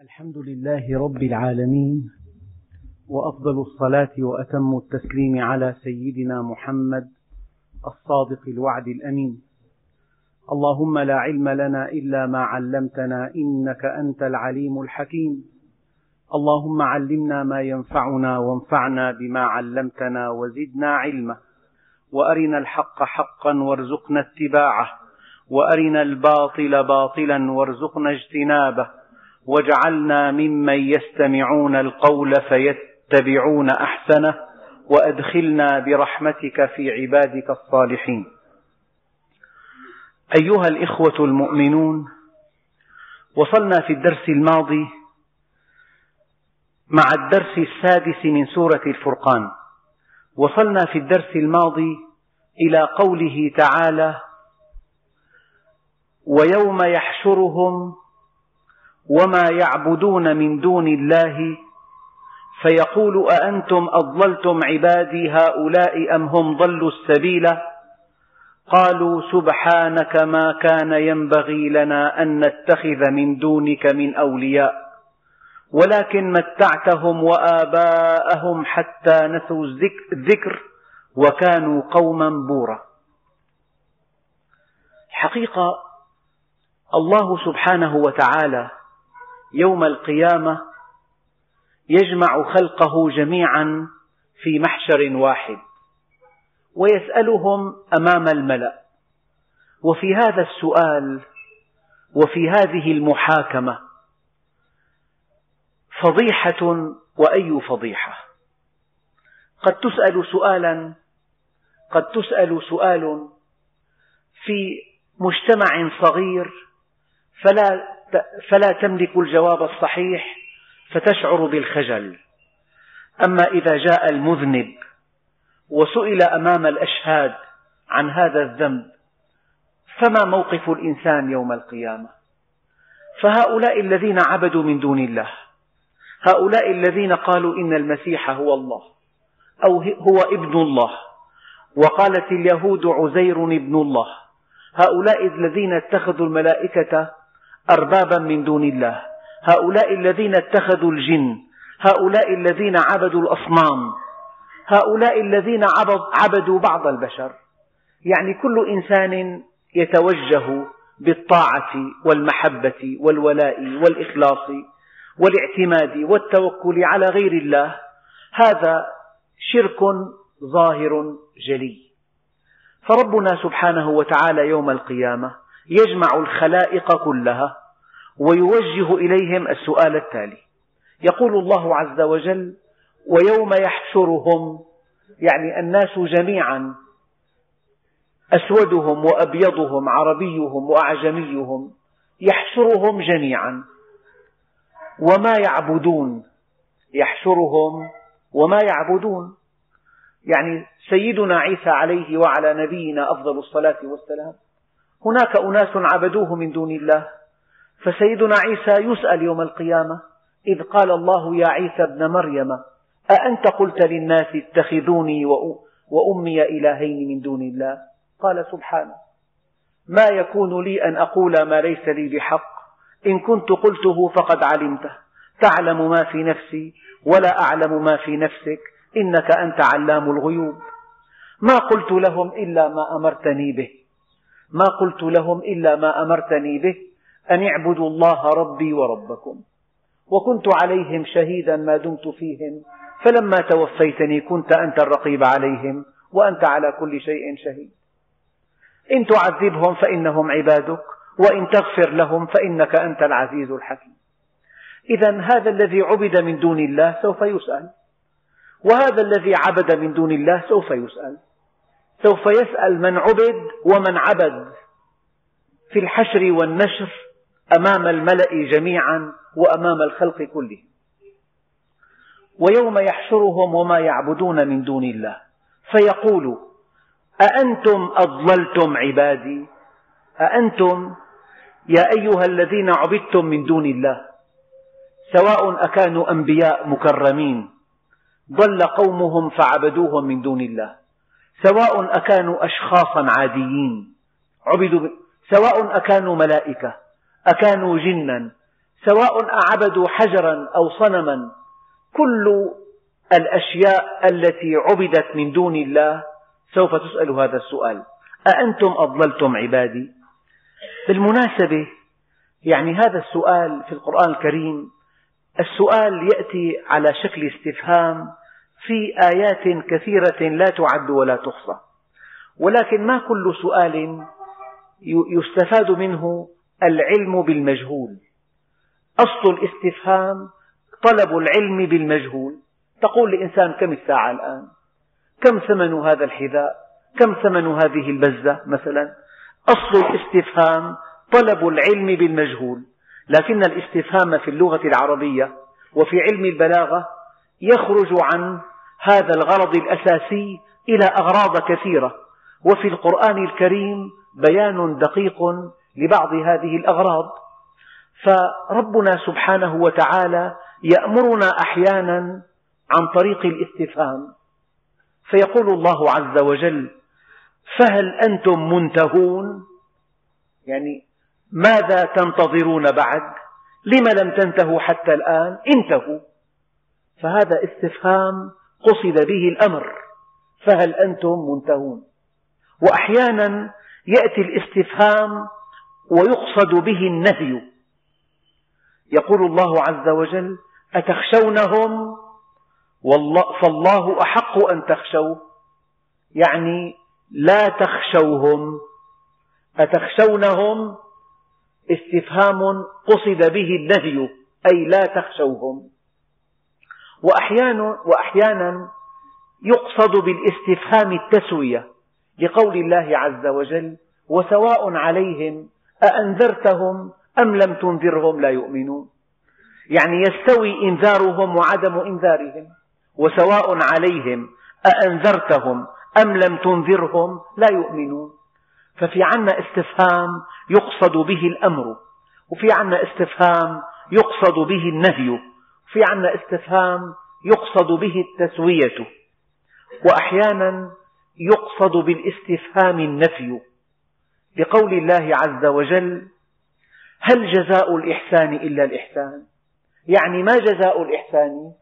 الحمد لله رب العالمين وأفضل الصلاة وأتم التسليم على سيدنا محمد الصادق الوعد الأمين. اللهم لا علم لنا إلا ما علمتنا إنك أنت العليم الحكيم. اللهم علمنا ما ينفعنا وانفعنا بما علمتنا وزدنا علما. وأرنا الحق حقا وارزقنا اتباعه. وأرنا الباطل باطلا وارزقنا اجتنابه. واجعلنا ممن يستمعون القول فيتبعون أحسنه وأدخلنا برحمتك في عبادك الصالحين. أيها الإخوة المؤمنون وصلنا في الدرس الماضي مع الدرس السادس من سورة الفرقان. وصلنا في الدرس الماضي إلى قوله تعالى ويوم يحشرهم وما يعبدون من دون الله. فيقول أأنتم أضللتم عبادي هؤلاء أم هم ضلوا السبيل؟ قالوا سبحانك ما كان ينبغي لنا أن نتخذ من دونك من أولياء. ولكن متعتهم وآباءهم حتى نسوا الذكر وكانوا قوما بورا. حقيقة الله سبحانه وتعالى يوم القيامة يجمع خلقه جميعا في محشر واحد ويسألهم أمام الملأ. وفي هذا السؤال وفي هذه المحاكمة فضيحة وأي فضيحة؟ قد تسأل سؤالا قد تسأل سؤال في مجتمع صغير فلا فلا تملك الجواب الصحيح فتشعر بالخجل. أما إذا جاء المذنب وسئل أمام الأشهاد عن هذا الذنب فما موقف الإنسان يوم القيامة؟ فهؤلاء الذين عبدوا من دون الله هؤلاء الذين قالوا إن المسيح هو الله أو هو ابن الله وقالت اليهود عزير ابن الله هؤلاء الذين اتخذوا الملائكة أربابا من دون الله. هؤلاء الذين اتخذوا الجن. هؤلاء الذين عبدوا الأصنام. هؤلاء الذين عبدوا بعض البشر. يعني كل إنسان يتوجه بالطاعة والمحبة والولاء والإخلاص والاعتماد والتوكل على غير الله. هذا شرك ظاهر جلي. فربنا سبحانه وتعالى يوم القيامة يجمع الخلائق كلها ويوجه إليهم السؤال التالي. يقول الله عز وجل ويوم يحشرهم يعني الناس جميعا أسودهم وأبيضهم عربيهم وأعجميهم يحشرهم جميعا. وما يعبدون يحشرهم وما يعبدون. يعني سيدنا عيسى عليه وعلى نبينا أفضل الصلاة والسلام. هناك أناس عبدوه من دون الله فسيدنا عيسى يسأل يوم القيامة إذ قال الله يا عيسى ابن مريم أأنت قلت للناس اتخذوني وأمي إلهين من دون الله؟ قال سبحانه ما يكون لي أن أقول ما ليس لي بحق إن كنت قلته فقد علمته تعلم ما في نفسي ولا أعلم ما في نفسك إنك أنت علام الغيوب. ما قلت لهم إلا ما أمرتني به. ما قلت لهم إلا ما أمرتني به أن اعبدوا الله ربي وربكم. وكنت عليهم شهيدا ما دمت فيهم فلما توفيتني كنت أنت الرقيب عليهم وأنت على كل شيء شهيد. إن تعذبهم فإنهم عبادك وإن تغفر لهم فإنك أنت العزيز الحكيم. إذا هذا الذي عبد من دون الله سوف يسأل وهذا الذي عبد من دون الله سوف يسأل. سوف يسأل من عبد ومن عبد في الحشر والنشر أمام الملأ جميعا وأمام الخلق كلهم. ويوم يحشرهم وما يعبدون من دون الله. فيقول أأنتم أضللتم عبادي؟ أأنتم يا أيها الذين عبدتم من دون الله سواء أكانوا أنبياء مكرمين ضل قومهم فعبدوهم من دون الله. سواء أكانوا أشخاصا عاديين. عبدوا سواء أكانوا ملائكة أكانوا جنا سواء أعبدوا حجرا أو صنما. كل الأشياء التي عبدت من دون الله سوف تسأل هذا السؤال. أأنتم أضللتم عبادي؟ بالمناسبة يعني هذا السؤال في القرآن الكريم السؤال يأتي على شكل استفهام في آيات كثيرة لا تعد ولا تحصى. ولكن ما كل سؤال يستفاد منه العلم بالمجهول. أصل الاستفهام طلب العلم بالمجهول. تقول لإنسان كم الساعة الآن؟ كم ثمن هذا الحذاء؟ كم ثمن هذه البزة مثلا؟ أصل الاستفهام طلب العلم بالمجهول. لكن الاستفهام في اللغة العربية وفي علم البلاغة يخرج عن هذا الغرض الأساسي إلى أغراض كثيرة. وفي القرآن الكريم بيان دقيق لبعض هذه الأغراض. فربنا سبحانه وتعالى يأمرنا أحيانا عن طريق الاستفهام. فيقول الله عز وجل فهل أنتم منتهون؟ يعني ماذا تنتظرون بعد؟ لم لم تنتهوا حتى الآن؟ انتهوا. فهذا استفهام قصد به الأمر فهل أنتم منتهون؟ وأحيانا يأتي الاستفهام ويقصد به النهي. يقول الله عز وجل أتخشونهم؟ فالله أحق أن تخشوه. يعني لا تخشوهم. أتخشونهم؟ استفهام قصد به النهي أي لا تخشوهم. وأحيانا, وأحيانا يقصد بالاستفهام التسوية لقول الله عز وجل وسواء عليهم أأنذرتهم أم لم تنذرهم لا يؤمنون. يعني يستوي إنذارهم وعدم إنذارهم. وسواء عليهم أأنذرتهم أم لم تنذرهم لا يؤمنون. ففي عنا استفهام يقصد به الأمر وفي عنا استفهام يقصد به النهي. وفي عنا استفهام يقصد به التسوية وأحيانا يقصد بالاستفهام النفي. لقول الله عز وجل هل جزاء الإحسان إلا الإحسان؟ يعني ما جزاء الإحسان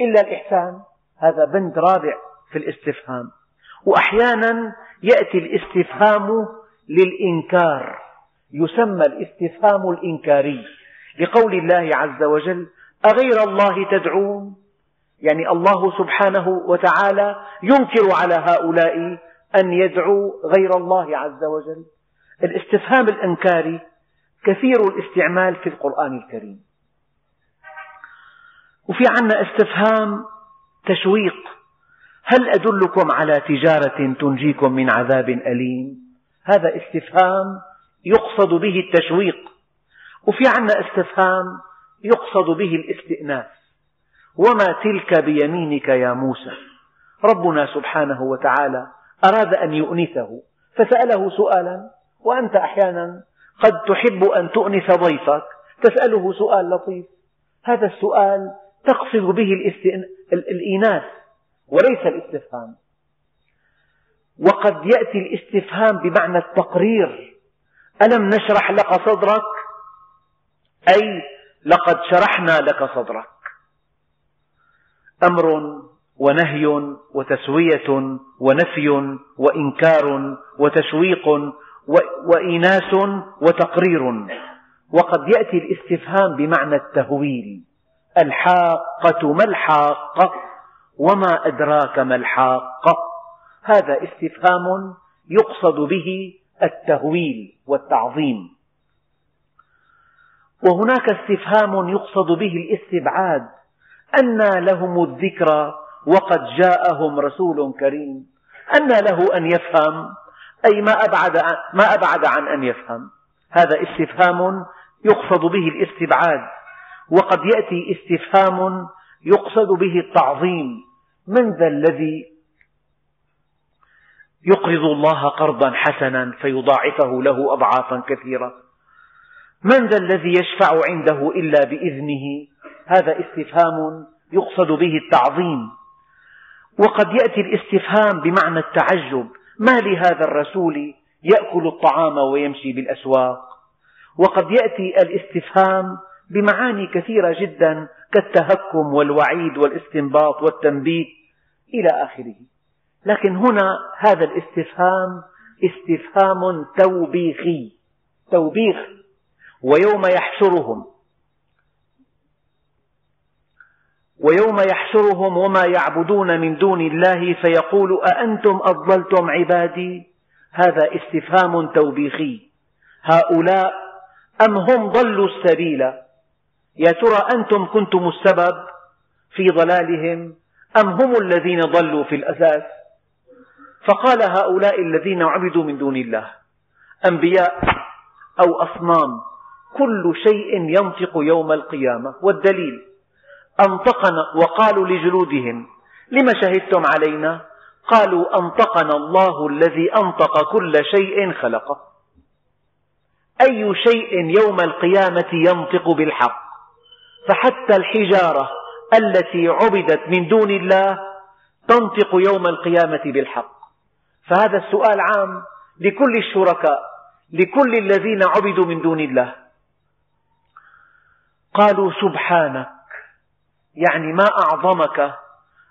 إلا الإحسان؟ هذا بند رابع في الاستفهام. وأحيانا يأتي الاستفهام للإنكار يسمى الاستفهام الإنكاري. لقول الله عز وجل أغير الله تدعون يعني الله سبحانه وتعالى ينكر على هؤلاء أن يدعوا غير الله عز وجل. الاستفهام الإنكاري كثير الاستعمال في القرآن الكريم. وفي عنا استفهام تشويق. هل أدلكم على تجارة تنجيكم من عذاب أليم؟ هذا استفهام يقصد به التشويق. وفي عنا استفهام يقصد به الاستئناس وما تلك بيمينك يا موسى؟ ربنا سبحانه وتعالى أراد أن يؤنسه فسأله سؤالا وأنت أحيانا قد تحب أن تؤنس ضيفك. تسأله سؤال لطيف. هذا السؤال تقصد به الإيناس وليس الاستفهام. وقد يأتي الاستفهام بمعنى التقرير. ألم نشرح لك صدرك؟ أي لقد شرحنا لك صدرك. أمر ونهي وتسوية ونفي وإنكار وتشويق وإيناس وتقرير. وقد يأتي الاستفهام بمعنى التهويل. الحاقة ما الحاقة وما أدراك ما الحاقة هذا استفهام يقصد به التهويل والتعظيم. وهناك استفهام يقصد به الاستبعاد أنى لهم الذكرى وقد جاءهم رسول كريم أنى له أن يفهم أي ما أبعد, ما أبعد عن أن يفهم. هذا استفهام يقصد به الاستبعاد وقد يأتي استفهام يقصد به التعظيم. من ذا الذي يقرض الله قرضا حسنا فيضاعفه له أضعافا كثيرة؟ من ذا الذي يشفع عنده إلا بإذنه؟ هذا استفهام يقصد به التعظيم. وقد يأتي الاستفهام بمعنى التعجب. ما لهذا الرسول يأكل الطعام ويمشي بالأسواق؟ وقد يأتي الاستفهام بمعاني كثيرة جدا كالتهكم والوعيد والاستنباط والتنبيه إلى آخره. لكن هنا هذا الاستفهام استفهام توبيخي. توبيخ. ويوم يحشرهم. ويوم يحشرهم وما يعبدون من دون الله فيقول أأنتم أضللتم عبادي؟ هذا استفهام توبيخي. هؤلاء أم هم ضلوا السبيل؟ يا ترى أنتم كنتم السبب في ضلالهم؟ أم هم الذين ضلوا في الأساس؟ فقال هؤلاء الذين عبدوا من دون الله أنبياء أو أصنام. كل شيء ينطق يوم القيامة. والدليل أنطقنا وقالوا لجلودهم لم شهدتم علينا؟ قالوا أنطقنا الله الذي أنطق كل شيء خلقه. أي شيء يوم القيامة ينطق بالحق؟ فحتى الحجارة التي عبدت من دون الله تنطق يوم القيامة بالحق. فهذا السؤال عام لكل الشركاء لكل الذين عبدوا من دون الله. قالوا سبحانك يعني ما أعظمك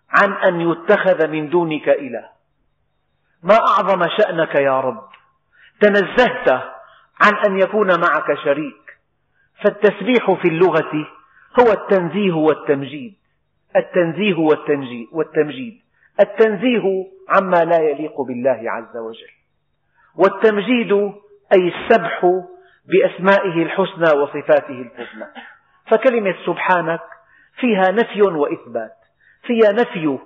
عن أن يتخذ من دونك إله ما أعظم شأنك يا رب؟ تنزهت عن أن يكون معك شريك. فالتسبيح في اللغة هو التنزيه والتمجيد. التنزيه والتمجيد. التنزيه عما لا يليق بالله عز وجل. والتمجيد أي السبح بأسمائه الحسنى وصفاته الحسنى. فكلمة سبحانك فيها نفي وإثبات فيها نفي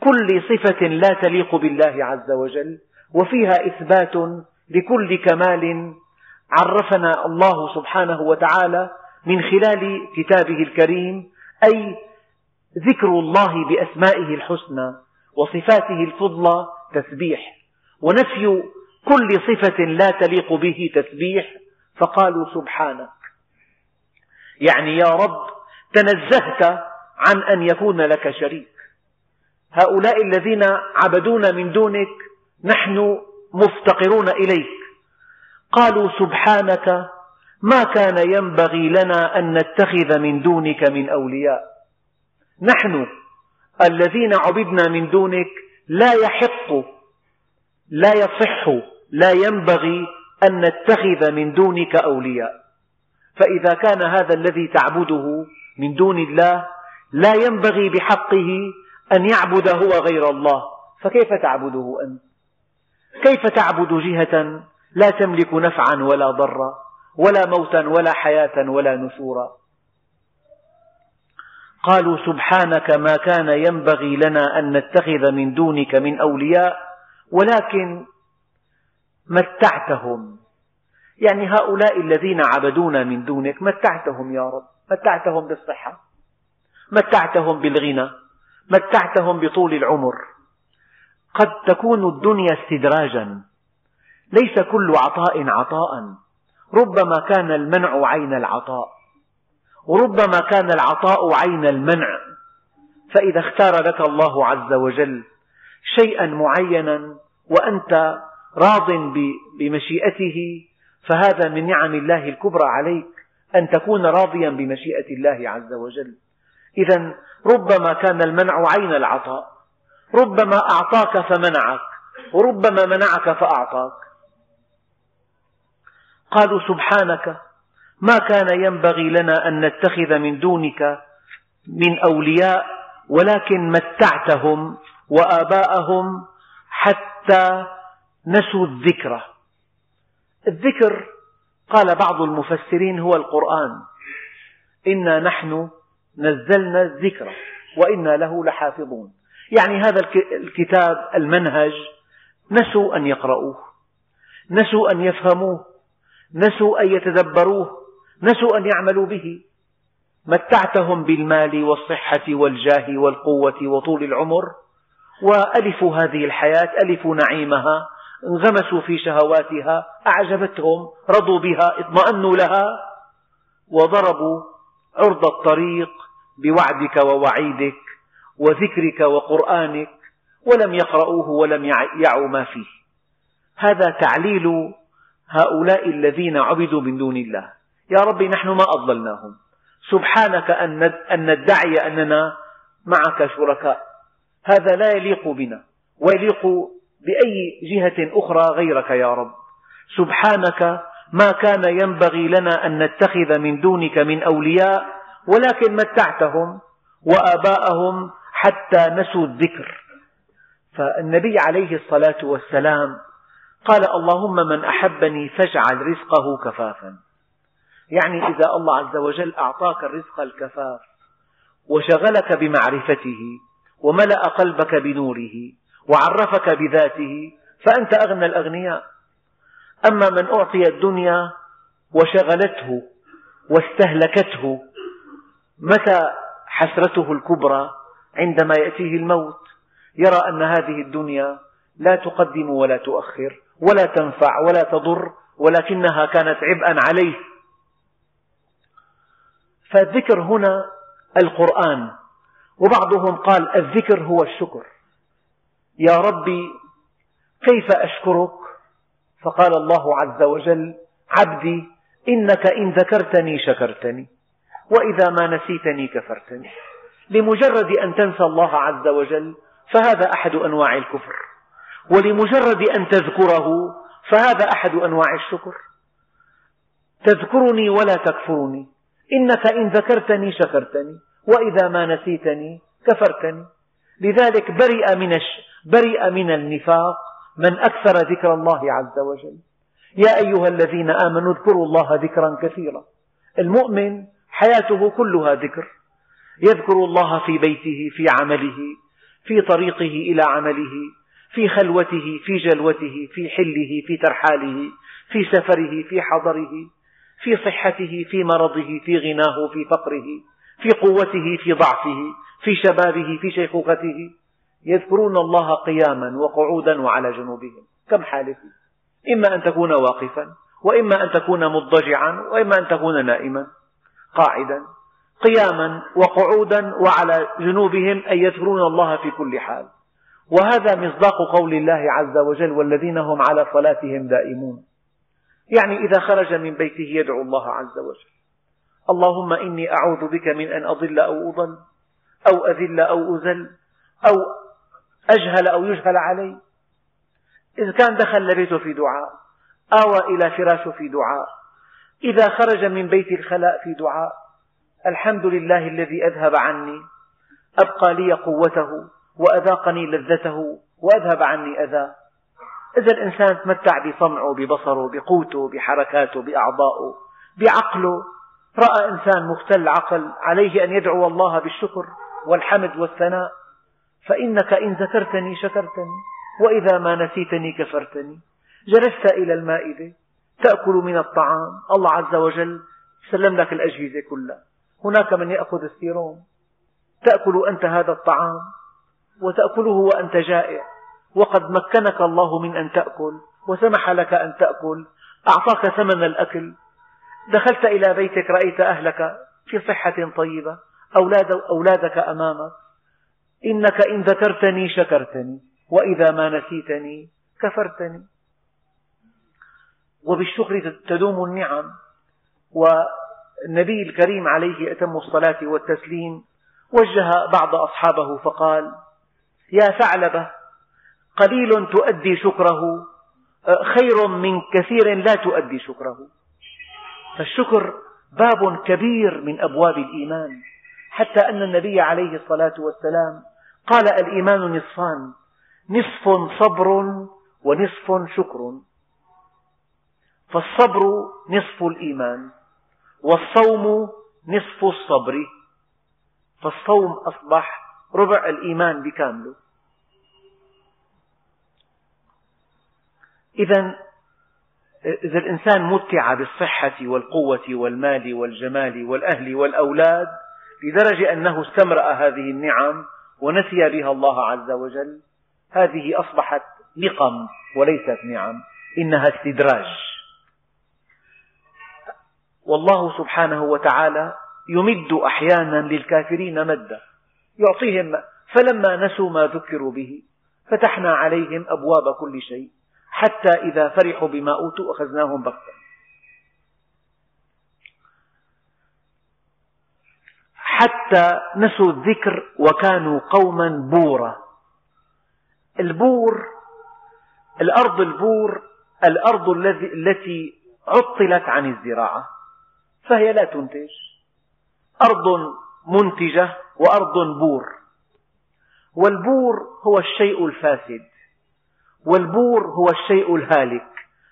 كل صفة لا تليق بالله عز وجل وفيها إثبات لكل كمال عرفنا الله سبحانه وتعالى من خلال كتابه الكريم أي ذكر الله بأسمائه الحسنى وصفاته الفضلى تسبيح ونفي كل صفة لا تليق به تسبيح فقالوا سبحانك. يعني يا رب تنزهت عن أن يكون لك شريك. هؤلاء الذين عبدونا من دونك نحن مفتقرون إليك. قالوا سبحانك ما كان ينبغي لنا أن نتخذ من دونك من أولياء. نحن الذين عبدنا من دونك لا يحق لا يصح لا ينبغي أن نتخذ من دونك أولياء. فإذا كان هذا الذي تعبده من دون الله لا ينبغي بحقه أن يعبد هو غير الله. فكيف تعبده أنت؟ كيف تعبد جهة لا تملك نفعا ولا ضرا ولا موتا ولا حياة ولا نشورا؟ قالوا سبحانك ما كان ينبغي لنا أن نتخذ من دونك من أولياء ولكن متعتهم. يعني هؤلاء الذين عبدونا من دونك متعتهم يا رب متعتهم بالصحة متعتهم بالغنى متعتهم بطول العمر. قد تكون الدنيا استدراجا ليس كل عطاء عطاء. ربما كان المنع عين العطاء وربما كان العطاء عين المنع. فإذا اختار لك الله عز وجل شيئا معينا وأنت راض بمشيئته فهذا من نعم الله الكبرى عليك أن تكون راضيا بمشيئة الله عز وجل. إذا ربما كان المنع عين العطاء. ربما أعطاك فمنعك. وربما منعك فأعطاك. قالوا سبحانك ما كان ينبغي لنا أن نتخذ من دونك من أولياء ولكن متعتهم وآباءهم حتى نسوا الذكر. الذكر قال بعض المفسرين هو القرآن. إنا نحن نزلنا الذكر وإنا له لحافظون. يعني هذا الكتاب المنهج نسوا أن يقرؤوه نسوا أن يفهموه نسوا أن يتدبروه نسوا أن يعملوا به. متعتهم بالمال والصحة والجاه والقوة وطول العمر. وألفوا هذه الحياة ألفوا نعيمها. انغمسوا في شهواتها أعجبتهم رضوا بها اطمأنوا لها وضربوا عرض الطريق بوعدك ووعيدك وذكرك وقرآنك ولم يقرؤوه ولم يعوا ما فيه. هذا تعليل هؤلاء الذين عبدوا من دون الله. يا رب نحن ما أضللناهم. سبحانك أن ندعي أننا معك شركاء. هذا لا يليق بنا ويليق بأي جهة أخرى غيرك يا رب. سبحانك ما كان ينبغي لنا أن نتخذ من دونك من أولياء ولكن متعتهم وآباءهم حتى نسوا الذكر. فالنبي عليه الصلاة والسلام قال اللهم من أحبني فاجعل رزقه كفافا. يعني إذا الله عز وجل أعطاك الرزق الكفاف وشغلك بمعرفته وملأ قلبك بنوره وعرفك بذاته فأنت أغنى الأغنياء. أما من أعطي الدنيا وشغلته واستهلكته متى حسرته الكبرى عندما يأتيه الموت؟ يرى أن هذه الدنيا لا تقدم ولا تؤخر ولا تنفع ولا تضر ولكنها كانت عبئا عليه. فالذكر هنا القرآن وبعضهم قال الذكر هو الشكر. يا ربي كيف أشكرك؟ فقال الله عز وجل عبدي إنك إن ذكرتني شكرتني وإذا ما نسيتني كفرتني. لمجرد أن تنسى الله عز وجل فهذا أحد أنواع الكفر. ولمجرد أن تذكره فهذا أحد أنواع الشكر. تذكرني ولا تكفرني إنك إن ذكرتني شكرتني وإذا ما نسيتني كفرتني. لذلك برئ من, برئ من النفاق من أكثر ذكر الله عز وجل. يا أيها الذين آمنوا اذكروا الله ذكرا كثيرا. المؤمن حياته كلها ذكر. يذكر الله في بيته في عمله في طريقه إلى عمله في خلوته في جلوته في حله في ترحاله في سفره في حضره في صحته في مرضه في غناه في فقره. في قوته في ضعفه في شبابه في شيخوخته. يذكرون الله قياما وقعودا وعلى جنوبهم. كم حالة إما أن تكون واقفا وإما أن تكون مضطجعا وإما أن تكون نائما. قاعدا قياما وقعودا وعلى جنوبهم أي يذكرون الله في كل حال. وهذا مصداق قول الله عز وجل والذين هم على صلاتهم دائمون. يعني إذا خرج من بيته يدعو الله عز وجل. اللهم إني أعوذ بك من أن أضل أو أضل أو أذل أو أذل أو أجهل أو يجهل علي. إذا كان دخل لبيته في دعاء آوى إلى فراشه في دعاء إذا خرج من بيت الخلاء في دعاء. الحمد لله الذي أذهب عني أبقى لي قوته وأذاقني لذته وأذهب عني أذاه. إذا الإنسان تمتع بسمعه ببصره بقوته بحركاته بأعضائه بعقله رأى إنسان مختل عقل عليه أن يدعو الله بالشكر والحمد والثناء فإنك إن ذكرتني شكرتني وإذا ما نسيتني كفرتني. جلست إلى المائدة تأكل من الطعام. الله عز وجل سلم لك الأجهزة كلها هناك من يأخذ السيروم. تأكل أنت هذا الطعام وتأكله وأنت جائع. وقد مكنك الله من أن تأكل وسمح لك أن تأكل. أعطاك ثمن الأكل دخلت إلى بيتك رأيت أهلك في صحة طيبة أولاد أولادك أمامك. إنك إن ذكرتني شكرتني وإذا ما نسيتني كفرتني. وبالشكر تدوم النعم. والنبي الكريم عليه أتم الصلاة والتسليم وجه بعض أصحابه فقال يا ثعلبة قليل تؤدي شكره خير من كثير لا تؤدي شكره. فالشكر باب كبير من أبواب الإيمان. حتى أن النبي عليه الصلاة والسلام قال الإيمان نصفان نصف صبر ونصف شكر. فالصبر نصف الإيمان والصوم نصف الصبر. فالصوم أصبح ربع الإيمان بكامله. إذا إذا الإنسان متع بالصحة والقوة والمال والجمال والأهل والأولاد لدرجة أنه استمرأ هذه النعم ونسي بها الله عز وجل هذه أصبحت نقم وليست نعم إنها استدراج. والله سبحانه وتعالى يمد أحيانا للكافرين مدا يعطيهم فلما نسوا ما ذكروا به فتحنا عليهم أبواب كل شيء. حتى إذا فرحوا بما أوتوا أخذناهم بغتة. حتى نسوا الذكر وكانوا قوما بورا. البور الأرض البور الأرض التي عطلت عن الزراعة. فهي لا تنتج. أرض منتجة وأرض بور. والبور هو الشيء الفاسد. والبور هو الشيء الهالك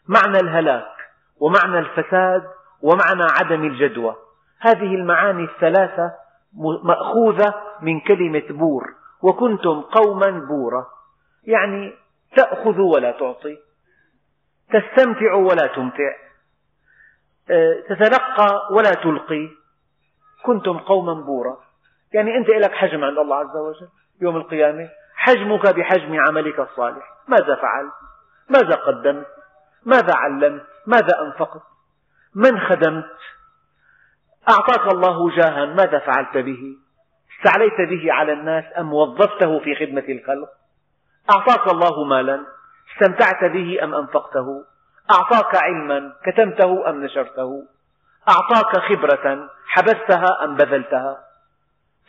معنى الهلاك ومعنى الفساد ومعنى عدم الجدوى. هذه المعاني الثلاثة مأخوذة من كلمة بور وكنتم قوما بورا. يعني تأخذ ولا تعطي تستمتع ولا تمتع آه، تتلقى ولا تلقي. كنتم قوما بورا. يعني أنت لك حجم عند الله عز وجل يوم القيامة حجمك بحجم عملك الصالح. ماذا فعلت ماذا قدمت ماذا علمت ماذا أنفقت من خدمت؟ أعطاك الله جاها ماذا فعلت به؟ استعليت به على الناس أم وظفته في خدمة الخلق؟ أعطاك الله مالا استمتعت به أم أنفقته؟ أعطاك علما كتمته أم نشرته؟ أعطاك خبرة حبستها أم بذلتها؟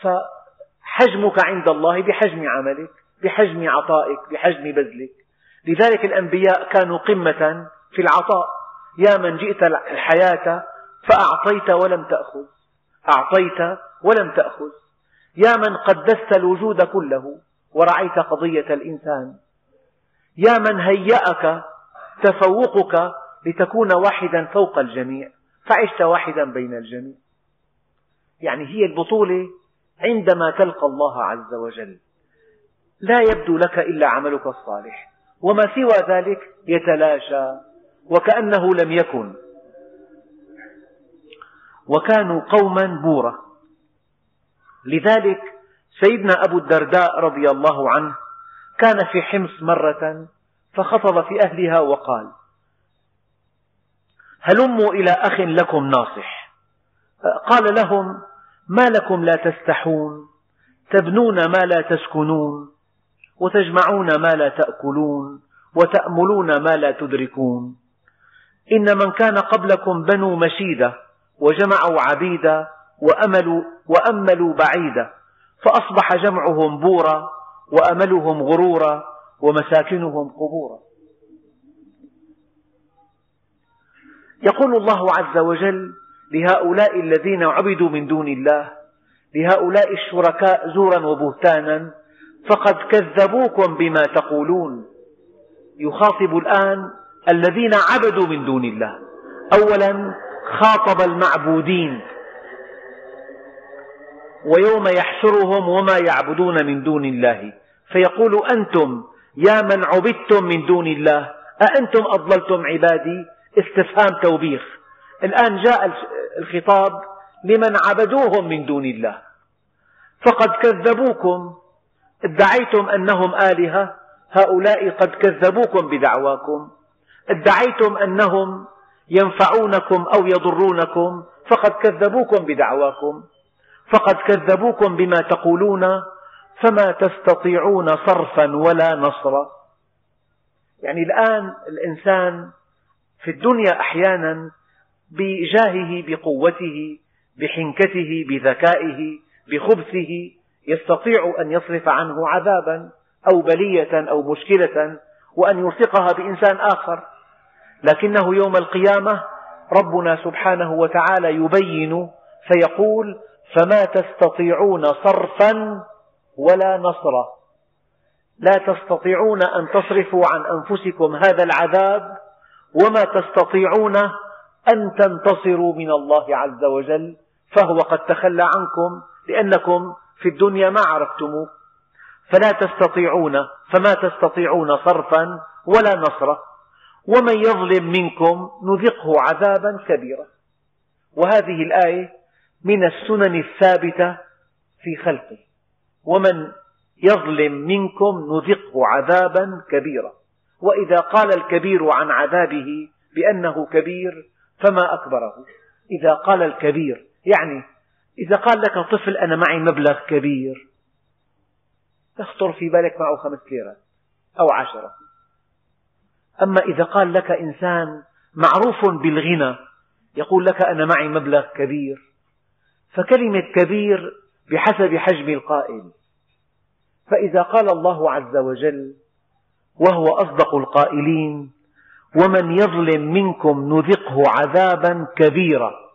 فحجمك عند الله بحجم عملك. بحجم عطائك بحجم بذلك. لذلك الأنبياء كانوا قمة في العطاء. يا من جئت الحياة فأعطيت ولم تأخذ. أعطيت ولم تأخذ. يا من قدست الوجود كله ورعيت قضية الإنسان. يا من هيأك تفوقك لتكون واحدا فوق الجميع. فعشت واحدا بين الجميع. يعني هي البطولة عندما تلقى الله عز وجل. لا يبدو لك إلا عملك الصالح وما سوى ذلك يتلاشى وكأنه لم يكن. وكانوا قوما بورا لذلك سيدنا أبو الدرداء رضي الله عنه كان في حمص مرة فخطب في أهلها وقال هلموا إلى أخ لكم ناصح. قال لهم ما لكم لا تستحون تبنون ما لا تسكنون وتجمعون ما لا تأكلون وتأملون ما لا تدركون. إن من كان قبلكم بنو مشيدة وجمعوا عبيدا وأملوا, وأملوا بعيدا فأصبح جمعهم بورا وأملهم غرورا ومساكنهم قبورا. يقول الله عز وجل لهؤلاء الذين عبدوا من دون الله لهؤلاء الشركاء زورا وبهتانا فقد كذبوكم بما تقولون. يخاطب الآن الذين عبدوا من دون الله. أولا خاطب المعبودين. ويوم يحشرهم وما يعبدون من دون الله. فيقول أنتم يا من عبدتم من دون الله أأنتم أضللتم عبادي؟ استفهام توبيخ. الآن جاء الخطاب لمن عبدوهم من دون الله. فقد كذبوكم. ادعيتم أنهم آلهة هؤلاء قد كذبوكم بدعواكم. ادعيتم أنهم ينفعونكم أو يضرونكم فقد كذبوكم بدعواكم. فقد كذبوكم بما تقولون فما تستطيعون صرفا ولا نصرا. يعني الآن الإنسان في الدنيا أحيانا بجاهه بقوته بحنكته بذكائه بخبثه يستطيع أن يصرف عنه عذابا أو بلية أو مشكلة وأن يلصقها بإنسان آخر. لكنه يوم القيامة ربنا سبحانه وتعالى يبين فيقول فما تستطيعون صرفا ولا نصرا. لا تستطيعون أن تصرفوا عن أنفسكم هذا العذاب وما تستطيعون أن تنتصروا من الله عز وجل. فهو قد تخلى عنكم لأنكم في الدنيا ما عرفتموه فلا تستطيعون فما تستطيعون صرفا ولا نصرا. ومن يظلم منكم نذقه عذابا كبيرا. وهذه الآية من السنن الثابتة في خلقه. ومن يظلم منكم نذقه عذابا كبيرا. وإذا قال الكبير عن عذابه بأنه كبير فما أكبره. إذا قال الكبير يعني إذا قال لك طفل أنا معي مبلغ كبير تخطر في بالك معه خمس ليرات أو عشرة. أما إذا قال لك إنسان معروف بالغنى يقول لك أنا معي مبلغ كبير فكلمة كبير بحسب حجم القائل. فإذا قال الله عز وجل وهو أصدق القائلين ومن يظلم منكم نذقه عذابا كبيرا.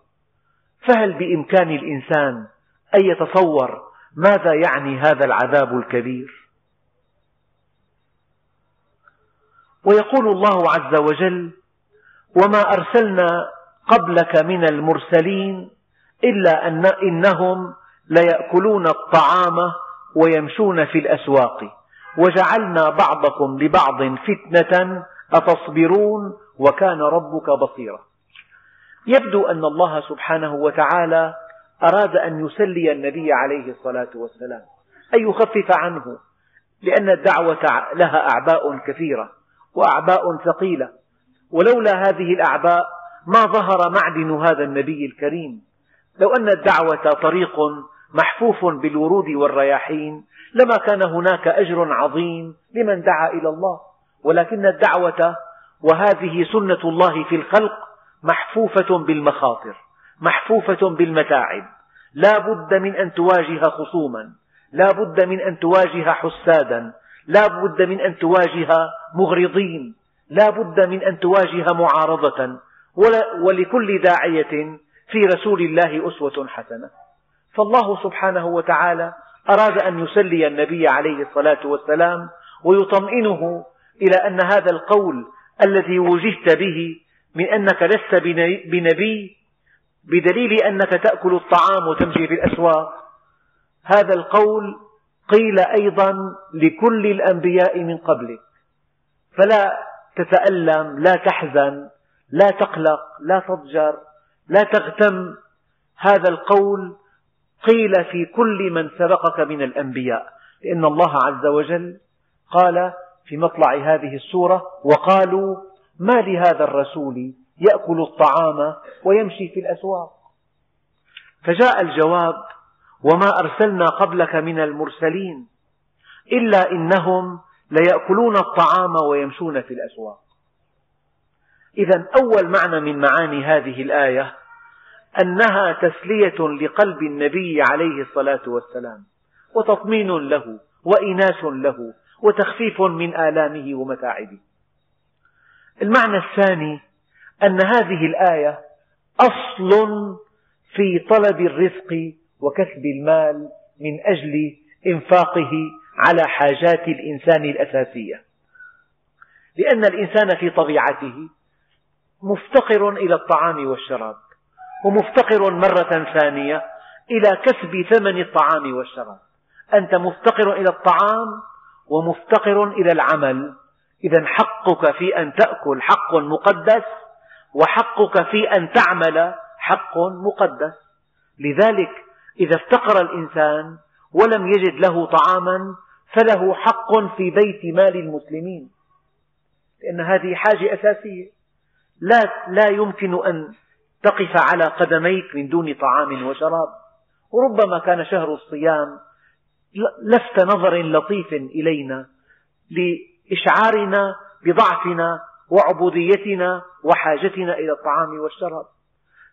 فهل بإمكان الإنسان أن يتصور ماذا يعني هذا العذاب الكبير؟ ويقول الله عز وجل وما أرسلنا قبلك من المرسلين إلا أن إنهم ليأكلون الطعام ويمشون في الأسواق وجعلنا بعضكم لبعض فتنة أتصبرون وكان ربك بصيرا. يبدو أن الله سبحانه وتعالى أراد أن يسلي النبي عليه الصلاة والسلام أن يخفف عنه لأن الدعوة لها أعباء كثيرة وأعباء ثقيلة ولولا هذه الأعباء ما ظهر معدن هذا النبي الكريم. لو أن الدعوة طريق محفوف بالورود والرياحين لما كان هناك أجر عظيم لمن دعا إلى الله. ولكن الدعوة وهذه سنة الله في الخلق محفوفة بالمخاطر محفوفة بالمتاعب. لا بد من أن تواجه خصوما لا بد من أن تواجه حسادا لا بد من أن تواجه مغرضين لا بد من أن تواجه معارضة. ولكل داعية في رسول الله أسوة حسنة. فالله سبحانه وتعالى أراد أن يسلي النبي عليه الصلاة والسلام ويطمئنه إلى أن هذا القول الذي وجهت به من أنك لست بنبي بدليل أنك تأكل الطعام وتمشي في الأسواق. هذا القول قيل أيضا لكل الأنبياء من قبلك. فلا تتألم لا تحزن لا تقلق لا تضجر لا تغتم. هذا القول قيل في كل من سبقك من الأنبياء. لأن الله عز وجل قال في مطلع هذه السورة وقالوا ما لهذا الرسول يأكل الطعام ويمشي في الأسواق؟ فجاء الجواب وما أرسلنا قبلك من المرسلين إلا إنهم ليأكلون الطعام ويمشون في الأسواق. إذا أول معنى من معاني هذه الآية أنها تسلية لقلب النبي عليه الصلاة والسلام وتطمين له وإناس له وتخفيف من آلامه ومتاعبه. المعنى الثاني أن هذه الآية أصل في طلب الرزق وكسب المال من أجل إنفاقه على حاجات الإنسان الأساسية. لأن الإنسان في طبيعته مفتقر إلى الطعام والشراب ومفتقر مرة ثانية إلى كسب ثمن الطعام والشراب. أنت مفتقر إلى الطعام ومفتقر إلى العمل. إذا حقك في أن تأكل حق مقدس وحقك في أن تعمل حق مقدس. لذلك إذا افتقر الإنسان ولم يجد له طعاما فله حق في بيت مال المسلمين. لأن هذه حاجة أساسية. لا, لا يمكن أن تقف على قدميك من دون طعام وشراب. وربما كان شهر الصيام لفت نظر لطيف إلينا لإشعارنا بضعفنا وعبوديتنا وحاجتنا إلى الطعام والشراب.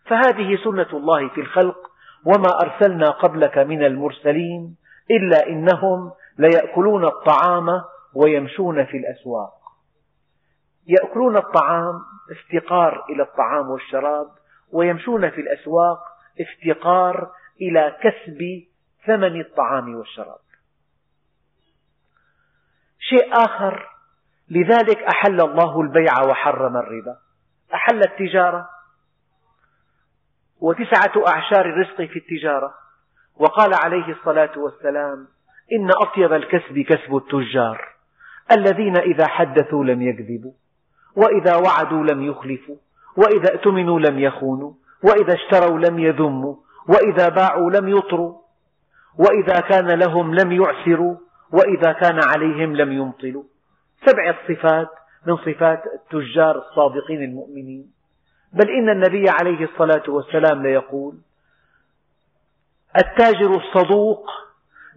فهذه سنة الله في الخلق وما أرسلنا قبلك من المرسلين إلا إنهم ليأكلون الطعام ويمشون في الأسواق. يأكلون الطعام افتقار إلى الطعام والشراب ويمشون في الأسواق افتقار إلى كسب ثمن الطعام والشراب. شيء آخر لذلك أحل الله البيع وحرم الربا. أحل التجارة. وتسعة أعشار الرزق في التجارة. وقال عليه الصلاة والسلام إن أطيب الكسب كسب التجار. الذين إذا حدثوا لم يكذبوا. وإذا وعدوا لم يخلفوا. وإذا اؤتمنوا لم يخونوا. وإذا اشتروا لم يذموا. وإذا باعوا لم يطروا. وإذا كان لهم لم يعسروا وإذا كان عليهم لم يمطلوا. سبعة صفات من صفات التجار الصادقين المؤمنين. بل إن النبي عليه الصلاة والسلام ليقول التاجر الصدوق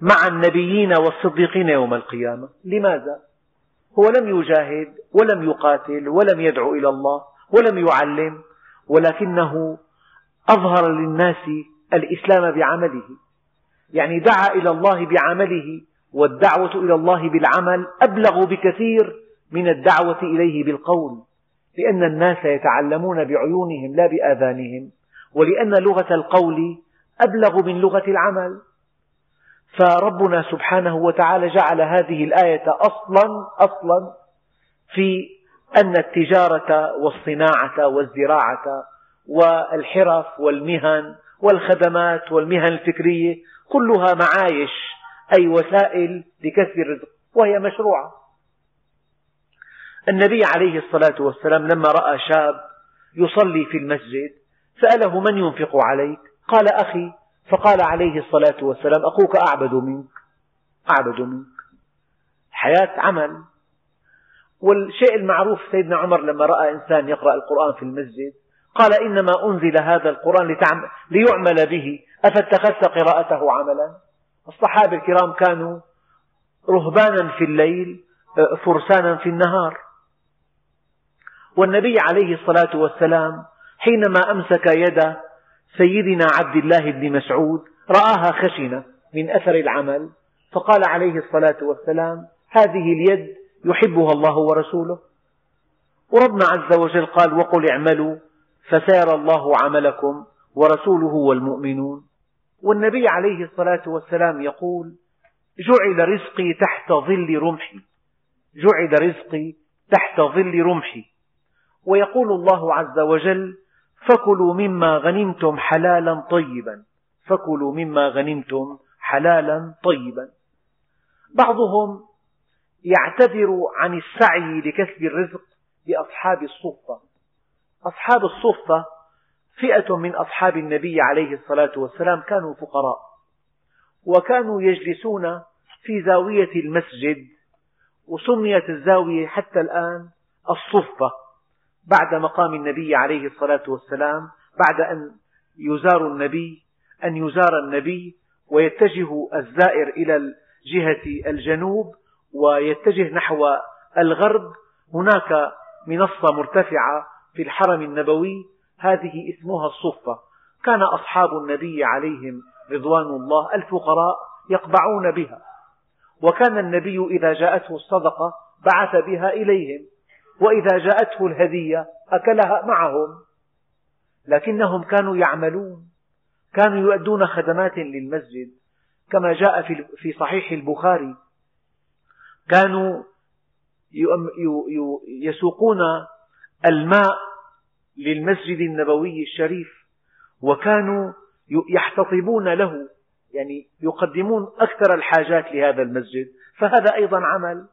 مع النبيين والصديقين يوم القيامة. لماذا؟ هو لم يجاهد ولم يقاتل ولم يدعو إلى الله ولم يعلم ولكنه أظهر للناس الإسلام بعمله. يعني دعا إلى الله بعمله والدعوة إلى الله بالعمل أبلغ بكثير من الدعوة إليه بالقول لأن الناس يتعلمون بعيونهم لا بآذانهم ولأن لغة القول أبلغ من لغة العمل. فربنا سبحانه وتعالى جعل هذه الآية أصلا أصلا في أن التجارة والصناعة والزراعة والحرف والمهن والخدمات والمهن الفكرية كلها معايش أي وسائل لكسب الرزق وهي مشروعة. النبي عليه الصلاة والسلام لما رأى شاب يصلي في المسجد سأله من ينفق عليك؟ قال أخي فقال عليه الصلاة والسلام أخوك أعبد منك أعبد منك. الحياة عمل. والشيء المعروف سيدنا عمر لما رأى إنسان يقرأ القرآن في المسجد قال إنما أنزل هذا القرآن ليعمل به أفاتخذت قراءته عملا؟ الصحابة الكرام كانوا رهبانا في الليل فرسانا في النهار. والنبي عليه الصلاة والسلام حينما أمسك يد سيدنا عبد الله بن مسعود رآها خشنة من أثر العمل فقال عليه الصلاة والسلام هذه اليد يحبها الله ورسوله. وربنا عز وجل قال وقل اعملوا فسيرى الله عملكم ورسوله والمؤمنون. والنبي عليه الصلاة والسلام يقول جعل رزقي تحت ظل رمحي. جعل رزقي تحت ظل رمحي. ويقول الله عز وجل فكلوا مما غنمتم حلالا طيبا. فكلوا مما غنمتم حلالا طيبا. بعضهم يعتذر عن السعي لكسب الرزق بأصحاب الصفة. أصحاب الصفة فئة من أصحاب النبي عليه الصلاة والسلام كانوا فقراء وكانوا يجلسون في زاوية المسجد وسميت الزاوية حتى الآن الصفة بعد مقام النبي عليه الصلاة والسلام بعد أن يزار النبي أن يزار النبي ويتجه الزائر إلى جهة الجنوب ويتجه نحو الغرب. هناك منصة مرتفعة في الحرم النبوي هذه اسمها الصفة. كان أصحاب النبي عليهم رضوان الله الفقراء يقبعون بها. وكان النبي إذا جاءته الصدقة بعث بها إليهم. وإذا جاءته الهدية أكلها معهم. لكنهم كانوا يعملون. كانوا يؤدون خدمات للمسجد. كما جاء في صحيح البخاري. كانوا يسوقون الماء للمسجد النبوي الشريف وكانوا يحتطبون له يعني يقدمون أكثر الحاجات لهذا المسجد. فهذا أيضا عمل.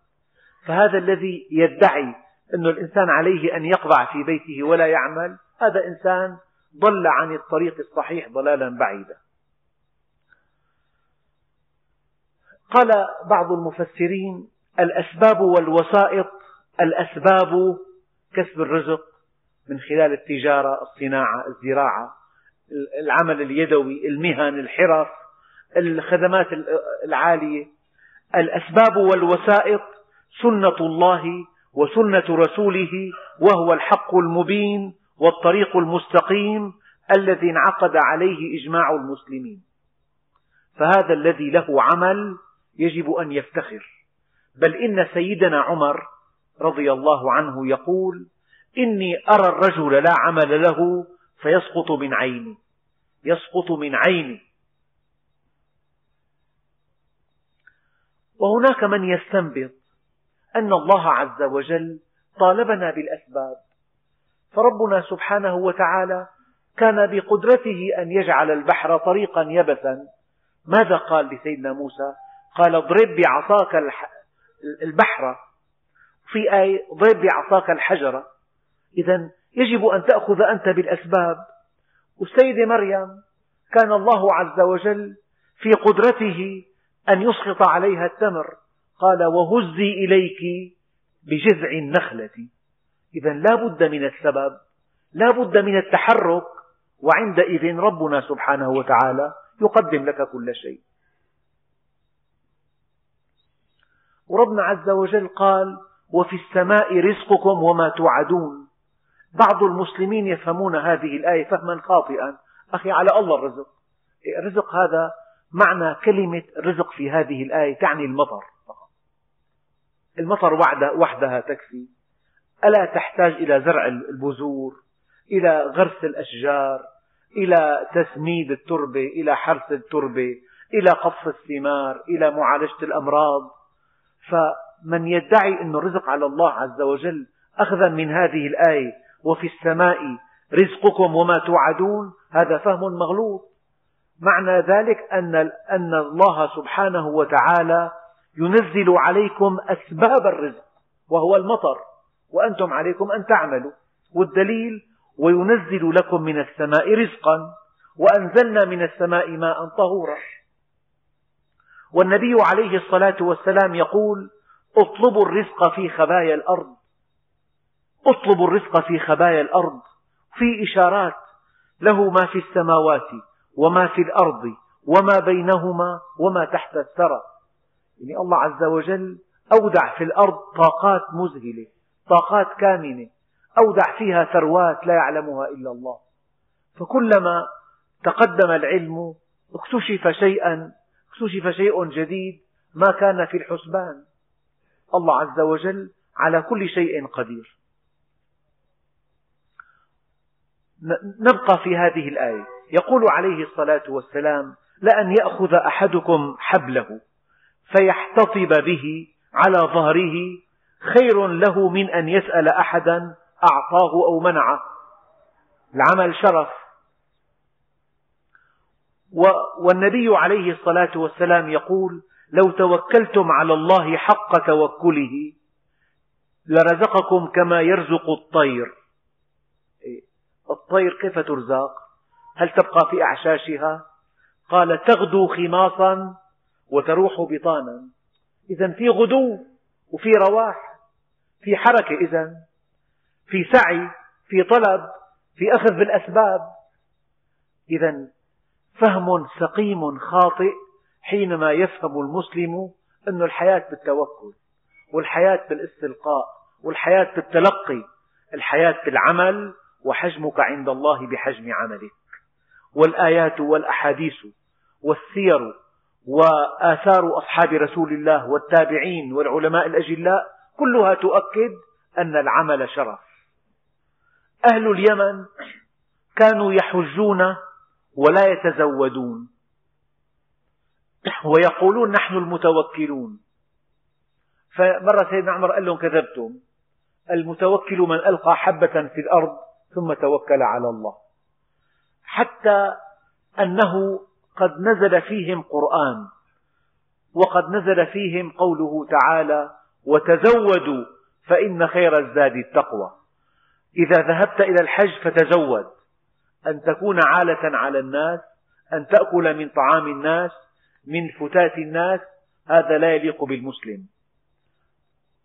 فهذا الذي يدعي أن الإنسان عليه أن يقبع في بيته ولا يعمل هذا إنسان ضل عن الطريق الصحيح ضلالا بعيدا. قال بعض المفسرين الأسباب والوسائط الأسباب كسب الرزق. من خلال التجارة الصناعة الزراعة العمل اليدوي المهن الحرف الخدمات العالية. الأسباب والوسائط سنة الله وسنة رسوله وهو الحق المبين والطريق المستقيم الذي انعقد عليه إجماع المسلمين. فهذا الذي له عمل يجب أن يفتخر. بل إن سيدنا عمر رضي الله عنه يقول إني أرى الرجل لا عمل له فيسقط من عيني. يسقط من عيني. وهناك من يستنبط أن الله عز وجل طالبنا بالأسباب. فربنا سبحانه وتعالى كان بقدرته أن يجعل البحر طريقا يبسا. ماذا قال لسيدنا موسى؟ قال اضرب بعصاك البحر. في آية اضرب بعصاك الحجر. إذا يجب أن تأخذ أنت بالأسباب. والسيدة مريم كان الله عز وجل في قدرته أن يسقط عليها التمر. قال وهزي إليك بجذع النخلة. إذا لا بد من السبب لا بد من التحرك وعندئذ ربنا سبحانه وتعالى يقدم لك كل شيء. وربنا عز وجل قال وفي السماء رزقكم وما توعدون. بعض المسلمين يفهمون هذه الآية فهما خاطئا. أخي على الله الرزق. الرزق هذا معنى كلمة رزق في هذه الآية تعني المطر المطر وحدها تكفي. ألا تحتاج إلى زرع البذور إلى غرس الأشجار إلى تسميد التربة إلى حرث التربة إلى قصف الثمار إلى معالجة الأمراض. فمن يدعي أن الرزق على الله عز وجل أخذا من هذه الآية وفي السماء رزقكم وما توعدون هذا فهم مغلوط. معنى ذلك أن, أن الله سبحانه وتعالى ينزل عليكم أسباب الرزق وهو المطر وأنتم عليكم أن تعملوا. والدليل وينزل لكم من السماء رزقا وأنزلنا من السماء ماء طهورا. والنبي عليه الصلاة والسلام يقول اطلبوا الرزق في خبايا الأرض. اطلبوا الرزق في خبايا الأرض في إشارات له ما في السماوات وما في الأرض وما بينهما وما تحت الثرى. يعني الله عز وجل أودع في الأرض طاقات مذهلة طاقات كامنة أودع فيها ثروات لا يعلمها إلا الله. فكلما تقدم العلم اكتشف شيئا اكتشف شيء جديد ما كان في الحسبان. الله عز وجل على كل شيء قدير. نبقى في هذه الآية. يقول عليه الصلاة والسلام لأن يأخذ أحدكم حبله فيحتطب به على ظهره خير له من أن يسأل أحدا أعطاه أو منعه. العمل شرف. والنبي عليه الصلاة والسلام يقول لو توكلتم على الله حق توكله لرزقكم كما يرزق الطير. الطير كيف ترزق هل تبقى في أعشاشها؟ قال تغدو خماصا وتروح بطانا. إذا في غدو وفي رواح في حركة إذا في سعي في طلب في أخذ بالأسباب. إذا فهم سقيم خاطئ حينما يفهم المسلم أن الحياة بالتوكل والحياة بالاستلقاء والحياة بالتلقي الحياة بالعمل وحجمك عند الله بحجم عملك. والآيات والأحاديث والسير وآثار أصحاب رسول الله والتابعين والعلماء الأجلاء كلها تؤكد أن العمل شرف. أهل اليمن كانوا يحجون ولا يتزودون ويقولون نحن المتوكلون. فمرة سيدنا عمر قال لهم كذبتم. المتوكل من ألقى حبة في الأرض ثم توكل على الله. حتى أنه قد نزل فيهم قرآن وقد نزل فيهم قوله تعالى وتزودوا فإن خير الزاد التقوى. إذا ذهبت إلى الحج فتزود. أن تكون عالة على الناس أن تأكل من طعام الناس من فتات الناس هذا لا يليق بالمسلم.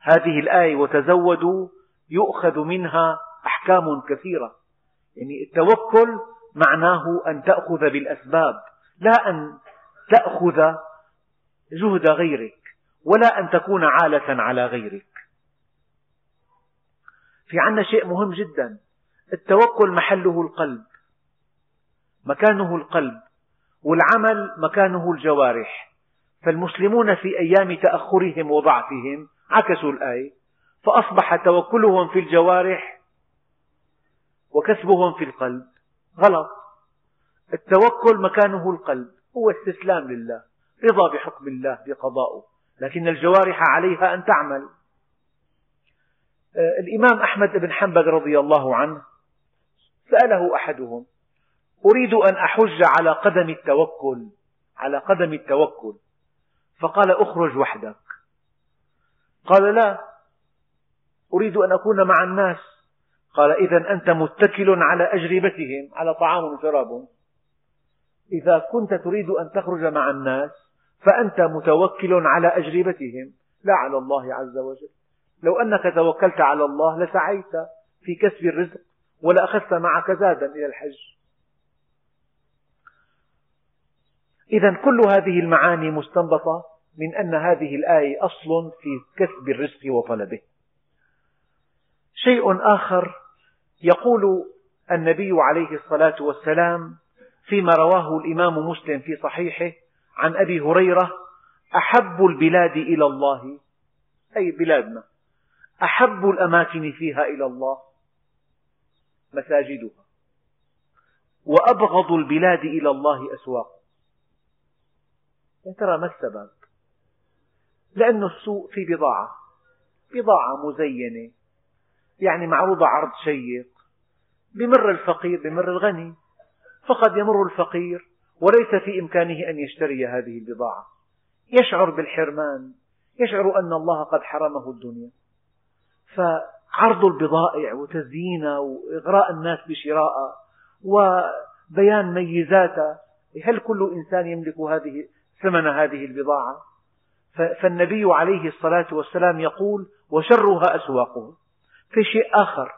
هذه الآية وتزودوا يؤخذ منها أحكام كثيرة. يعني التوكل معناه أن تأخذ بالأسباب لا أن تأخذ جهد غيرك ولا أن تكون عالة على غيرك. في عنا شيء مهم جدا. التوكل محله القلب مكانه القلب والعمل مكانه الجوارح. فالمسلمون في أيام تأخرهم وضعفهم عكسوا الآية فأصبح توكلهم في الجوارح وكسبهم في القلب. غلط. التوكل مكانه القلب. هو استسلام لله رضا بحكم الله بقضائه. لكن الجوارح عليها أن تعمل. آه، الإمام أحمد بن حنبل رضي الله عنه سأله أحدهم أريد أن أحج على قدم التوكل على قدم التوكل. فقال أخرج وحدك. قال لا. أريد أن أكون مع الناس. قال إذا أنت متكل على أجربتهم على طعام وشراب. إذا كنت تريد أن تخرج مع الناس فأنت متوكل على أجربتهم. لا على الله عز وجل. لو أنك توكلت على الله لسعيت في كسب الرزق ولأخذت معك زادا إلى الحج. إذا كل هذه المعاني مستنبطة من أن هذه الآية أصل في كسب الرزق وطلبه. شيء آخر يقول النبي عليه الصلاة والسلام فيما رواه الإمام مسلم في صحيحه عن أبي هريرة أحب البلاد إلى الله. أي بلادنا. أحب الأماكن فيها إلى الله. مساجدها. وأبغض البلاد إلى الله أسواق. يا ترى ما السبب؟ لأن السوق في بضاعة. بضاعة مزينة. يعني معروضة عرض شيق. بمر الفقير بمر الغني. فقد يمر الفقير وليس في إمكانه أن يشتري هذه البضاعة. يشعر بالحرمان يشعر أن الله قد حرمه الدنيا. فعرض البضائع وتزيينها وإغراء الناس بشرائها وبيان ميزاتها هل كل إنسان يملك هذه ثمن هذه البضاعة؟ فالنبي عليه الصلاة والسلام يقول وشرها أسواقه في شيء آخر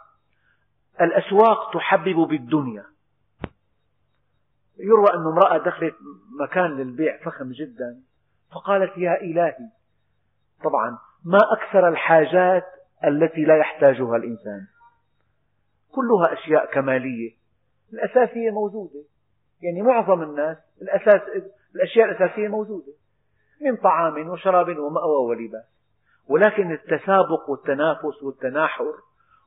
الأسواق تحبب بالدنيا. يروى أن امرأة دخلت مكان للبيع فخم جدا فقالت يا إلهي طبعا ما أكثر الحاجات التي لا يحتاجها الإنسان. كلها أشياء كمالية. الأساسية موجودة. يعني معظم الناس الأساس الأشياء الأساسية موجودة. من طعام وشراب ومأوى ولباس. ولكن التسابق والتنافس والتناحر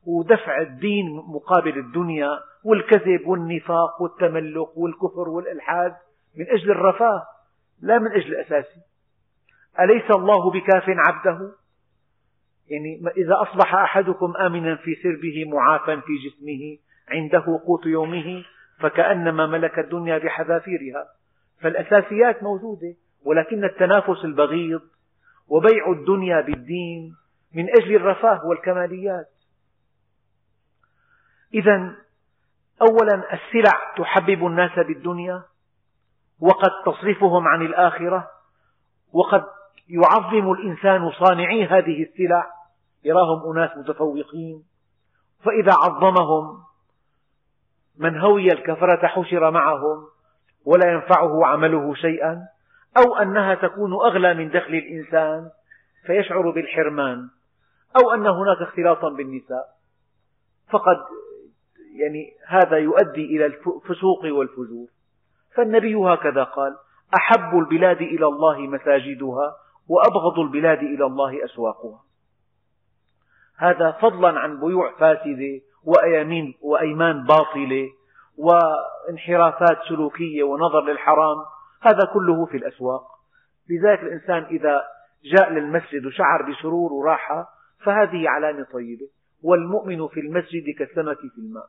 ودفع الدين مقابل الدنيا والكذب والنفاق والتملق والكفر والإلحاد من أجل الرفاه لا من أجل الأساسي أليس الله بكاف عبده؟ يعني إذا أصبح أحدكم آمنا في سربه معافا في جسمه عنده قوت يومه فكأنما ملك الدنيا بحذافيرها. فالأساسيات موجودة ولكن التنافس البغيض وبيع الدنيا بالدين من أجل الرفاه والكماليات. إذا أولا السلع تحبب الناس بالدنيا وقد تصرفهم عن الآخرة وقد يعظم الإنسان صانعي هذه السلع يراهم أناس متفوقين. فإذا عظمهم من هوي الكفرة حشر معهم ولا ينفعه عمله شيئا أو أنها تكون أغلى من دخل الإنسان فيشعر بالحرمان أو أن هناك اختلاطا بالنساء. فقد يعني هذا يؤدي إلى الفسوق والفجور. فالنبي هكذا قال أحب البلاد إلى الله مساجدها وأبغض البلاد إلى الله أسواقها. هذا فضلا عن بيوع فاسدة وأيامين وأيمان باطلة وانحرافات سلوكية ونظر للحرام هذا كله في الأسواق. لذلك الإنسان إذا جاء للمسجد وشعر بسرور وراحة فهذه علامة طيبة والمؤمن في المسجد كالسمك في الماء.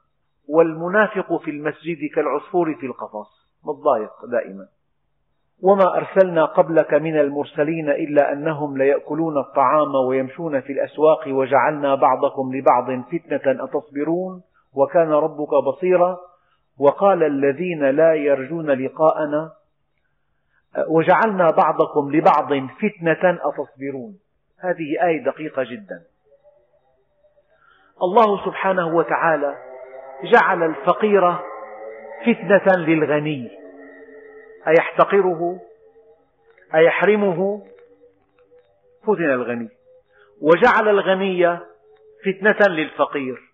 والمنافق في المسجد كالعصفور في القفص. متضايق دائما. وما أرسلنا قبلك من المرسلين إلا أنهم ليأكلون الطعام ويمشون في الأسواق وجعلنا بعضكم لبعض فتنة أتصبرون؟ وكان ربك بصيرا. وقال الذين لا يرجون لقاءنا وجعلنا بعضكم لبعض فتنة أتصبرون. هذه آية دقيقة جدا. الله سبحانه وتعالى جعل الفقير فتنة للغني. أيحتقره؟ أيحرمه؟ فتن الغني. وجعل الغني فتنة للفقير.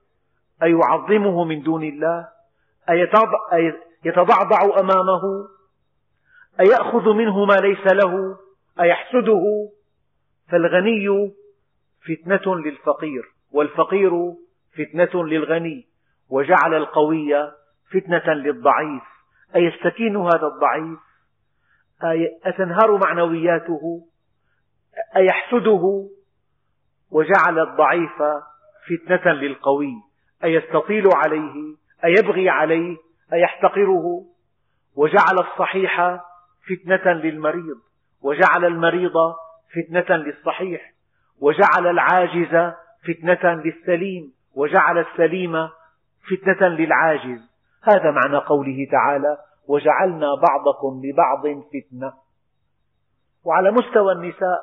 أيعظمه من دون الله؟ أيتضعضع أمامه؟ أيأخذ منه ما ليس له؟ أيحسده؟ فالغني فتنة للفقير والفقير فتنة للغني. وجعل القوي فتنة للضعيف. أيستكين هذا الضعيف؟ أتنهار معنوياته؟ أيحسده وجعل الضعيف فتنة للقوي. أيستطيل عليه؟ أيبغي عليه؟ أيحتقره وجعل الصحيح فتنة للمريض. وجعل المريض فتنة للصحيح. وجعل العاجز فتنة للسليم. وجعل السليم فتنة للعاجز. هذا معنى قوله تعالى وجعلنا بعضكم لبعض فتنة وعلى مستوى النساء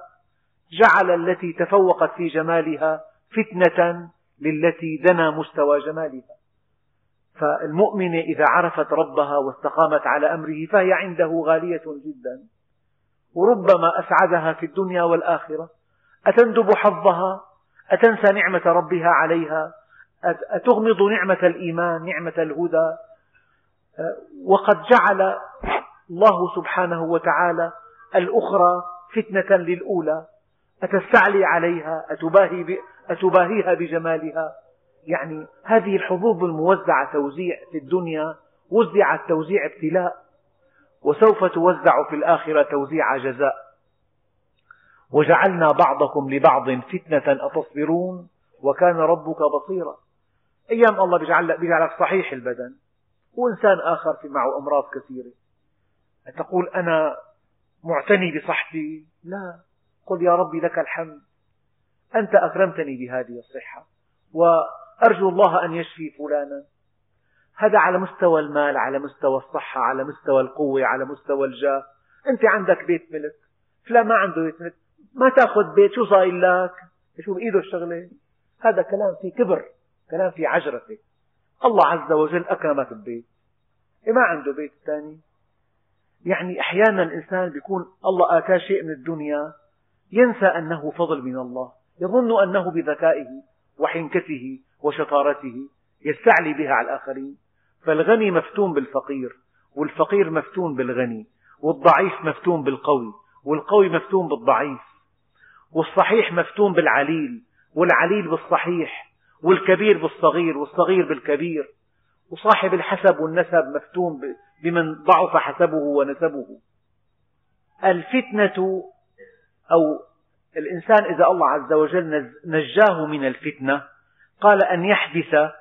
جعل التي تفوقت في جمالها فتنة للتي دنا مستوى جمالها. فالمؤمنة إذا عرفت ربها واستقامت على أمره فهي عنده غالية جدا. وربما أسعدها في الدنيا والآخرة. أتندب حظها؟ أتنسى نعمة ربها عليها؟ أتغمض نعمة الإيمان نعمة الهدى؟ وقد جعل الله سبحانه وتعالى الأخرى فتنة للأولى. أتستعلي عليها؟ أتباهي أتباهيها بجمالها؟ يعني هذه الحظوظ الموزعة توزيع في الدنيا وزعت توزيع ابتلاء وسوف توزع في الآخرة توزيع جزاء. وجعلنا بعضكم لبعض فتنة أتصبرون؟ وكان ربك بصيرا. أيام الله بيجعلك صحيح البدن وإنسان آخر في معه أمراض كثيرة. تقول أنا معتني بصحتي؟ لا. قل يا ربي لك الحمد. أنت أكرمتني بهذه الصحة وأرجو الله أن يشفي فلانا. هذا على مستوى المال على مستوى الصحة على مستوى القوة على مستوى الجاه. أنت عندك بيت ملك. فلان ما عنده بيت ملك. ما تأخذ بيت شو صاير لك؟ شو بإيده الشغلة. هذا كلام في كبر. كلام في عجرفة الله عز وجل أكرمك ببيت. إيه ما عنده بيت ثاني يعني أحيانا الإنسان بيكون الله آتاه شيء من الدنيا ينسى أنه فضل من الله يظن أنه بذكائه وحنكته وشطارته يستعلي بها على الآخرين. فالغني مفتون بالفقير والفقير مفتون بالغني والضعيف مفتون بالقوي والقوي مفتون بالضعيف والصحيح مفتون بالعليل والعليل بالصحيح. والكبير بالصغير والصغير بالكبير وصاحب الحسب والنسب مفتون بمن ضعف حسبه ونسبه. الفتنة أو الإنسان إذا الله عز وجل نجاه من الفتنة قال أن يحبس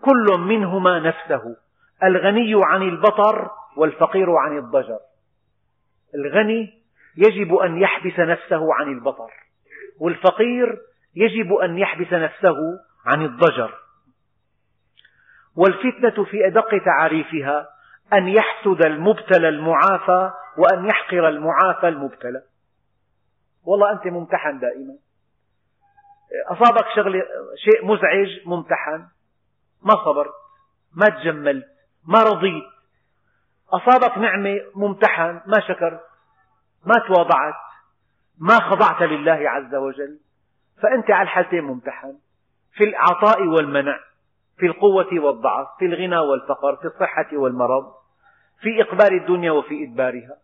كل منهما نفسه الغني عن البطر والفقير عن الضجر. الغني يجب أن يحبس نفسه عن البطر والفقير يجب أن يحبس نفسه عن الضجر. والفتنة في أدق تعاريفها أن يحسد المبتلى المعافى وأن يحقر المعافى المبتلى. والله أنت ممتحن دائما. أصابك شغلة شيء مزعج ممتحن. ما صبرت ما تجملت ما رضيت. أصابك نعمة ممتحن. ما شكرت ما تواضعت ما خضعت لله عز وجل. فأنت على الحالتين ممتحن. في العطاء والمنع في القوة والضعف في الغنى والفقر في الصحة والمرض في إقبال الدنيا وفي إدبارها.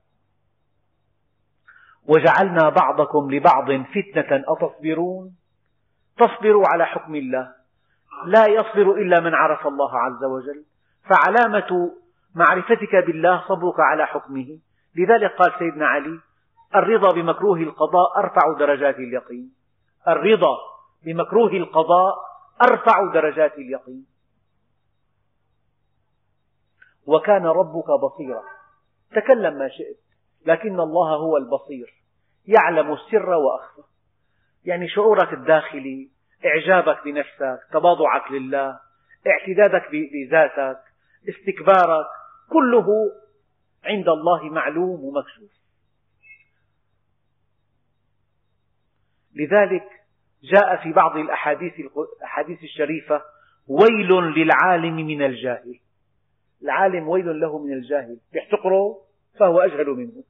وجعلنا بعضكم لبعض فتنة أتصبرون. تصبروا على حكم الله. لا يصبر إلا من عرف الله عز وجل. فعلامة معرفتك بالله صبرك على حكمه. لذلك قال سيدنا علي الرضا بمكروه القضاء أرفع درجات اليقين. الرضا بمكروه القضاء أرفع درجات اليقين. وكان ربك بصيرا. تكلم ما شئت لكن الله هو البصير. يعلم السر وأخفى. يعني شعورك الداخلي إعجابك بنفسك تواضعك لله اعتدادك بذاتك استكبارك كله عند الله معلوم ومكشوف. لذلك جاء في بعض الأحاديث الشريفة ويل للعالم من الجاهل. العالم ويل له من الجاهل. يحتقره فهو أجهل منه.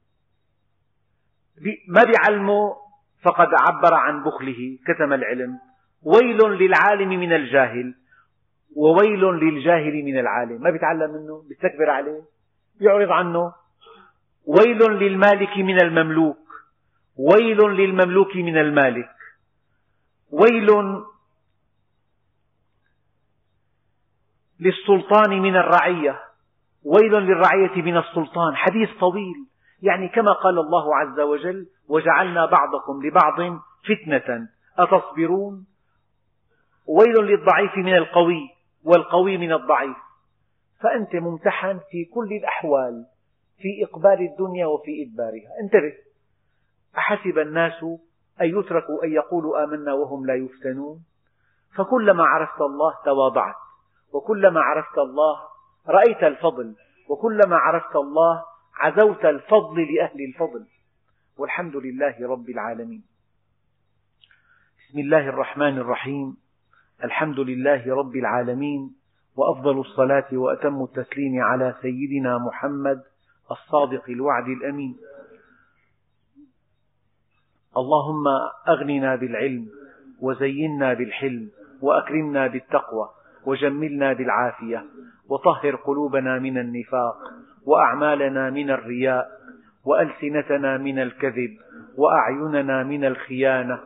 ما بيعلمه فقد عبر عن بخله كتم العلم. ويل للعالم من الجاهل وويل للجاهل من العالم. ما بيتعلم منه؟ بيستكبر عليه. يعرض عنه. ويل للمالك من المملوك ويل للمملوك من المالك. ويل للسلطان من الرعية ويل للرعية من السلطان حديث طويل. يعني كما قال الله عز وجل وجعلنا بعضكم لبعض فتنة. أتصبرون؟ ويل للضعيف من القوي والقوي من الضعيف. فأنت ممتحن في كل الأحوال في إقبال الدنيا وفي إدبارها. انتبه. أحسب الناس أن يتركوا أن يقولوا آمنا وهم لا يفتنون؟ فكلما عرفت الله تواضعت وكلما عرفت الله رأيت الفضل وكلما عرفت الله عزوت الفضل لأهل الفضل. والحمد لله رب العالمين. بسم الله الرحمن الرحيم. الحمد لله رب العالمين وأفضل الصلاة وأتم التسليم على سيدنا محمد الصادق الوعد الأمين. اللهم أغننا بالعلم وزينا بالحلم وأكرمنا بالتقوى وجملنا بالعافية وطهر قلوبنا من النفاق وأعمالنا من الرياء وألسنتنا من الكذب وأعيننا من الخيانة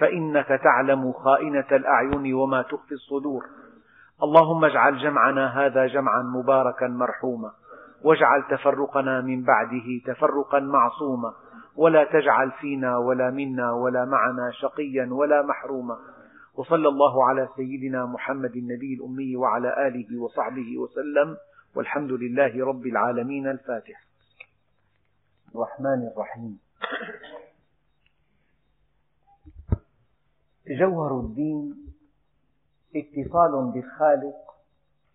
فإنك تعلم خائنة الأعين وما تخفي الصدور اللهم اجعل جمعنا هذا جمعا مباركا مرحوما واجعل تفرقنا من بعده تفرقا معصوما ولا تجعل فينا ولا منا ولا معنا شقيا ولا محروما. وصلى الله على سيدنا محمد النبي الأمي وعلى آله وصحبه وسلم. والحمد لله رب العالمين الفاتح. الرحمن الرحيم. جوهر الدين اتصال بالخالق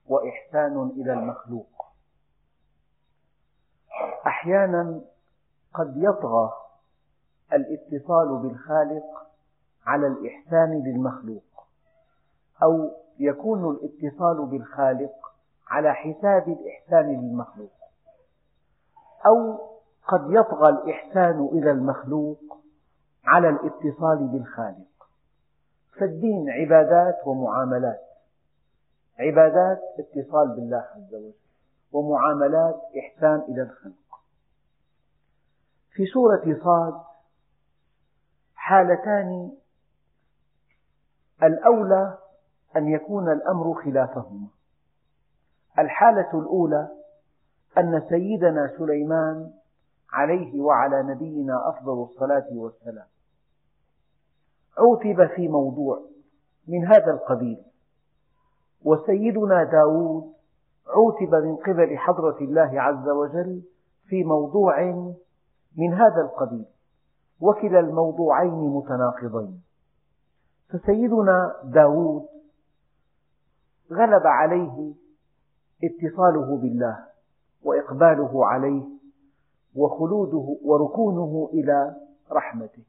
وإحسان إلى المخلوق. أحيانا قد يطغى الاتصال بالخالق على الإحسان للمخلوق أو يكون الاتصال بالخالق على حساب الإحسان للمخلوق أو قد يطغى الإحسان إلى المخلوق على الاتصال بالخالق. فالدين عبادات ومعاملات عبادات اتصال بالله عز وجل ومعاملات إحسان إلى الخلق. في سورة صاد حالتان الأولى أن يكون الأمر خلافهما. الحالة الأولى أن سيدنا سليمان عليه وعلى نبينا أفضل الصلاة والسلام عوتب في موضوع من هذا القبيل وسيدنا داود عوتب من قبل حضرة الله عز وجل في موضوع من هذا القبيل وكلا الموضوعين متناقضين. فسيدنا داود غلب عليه اتصاله بالله وإقباله عليه وخلوده وركونه إلى رحمته.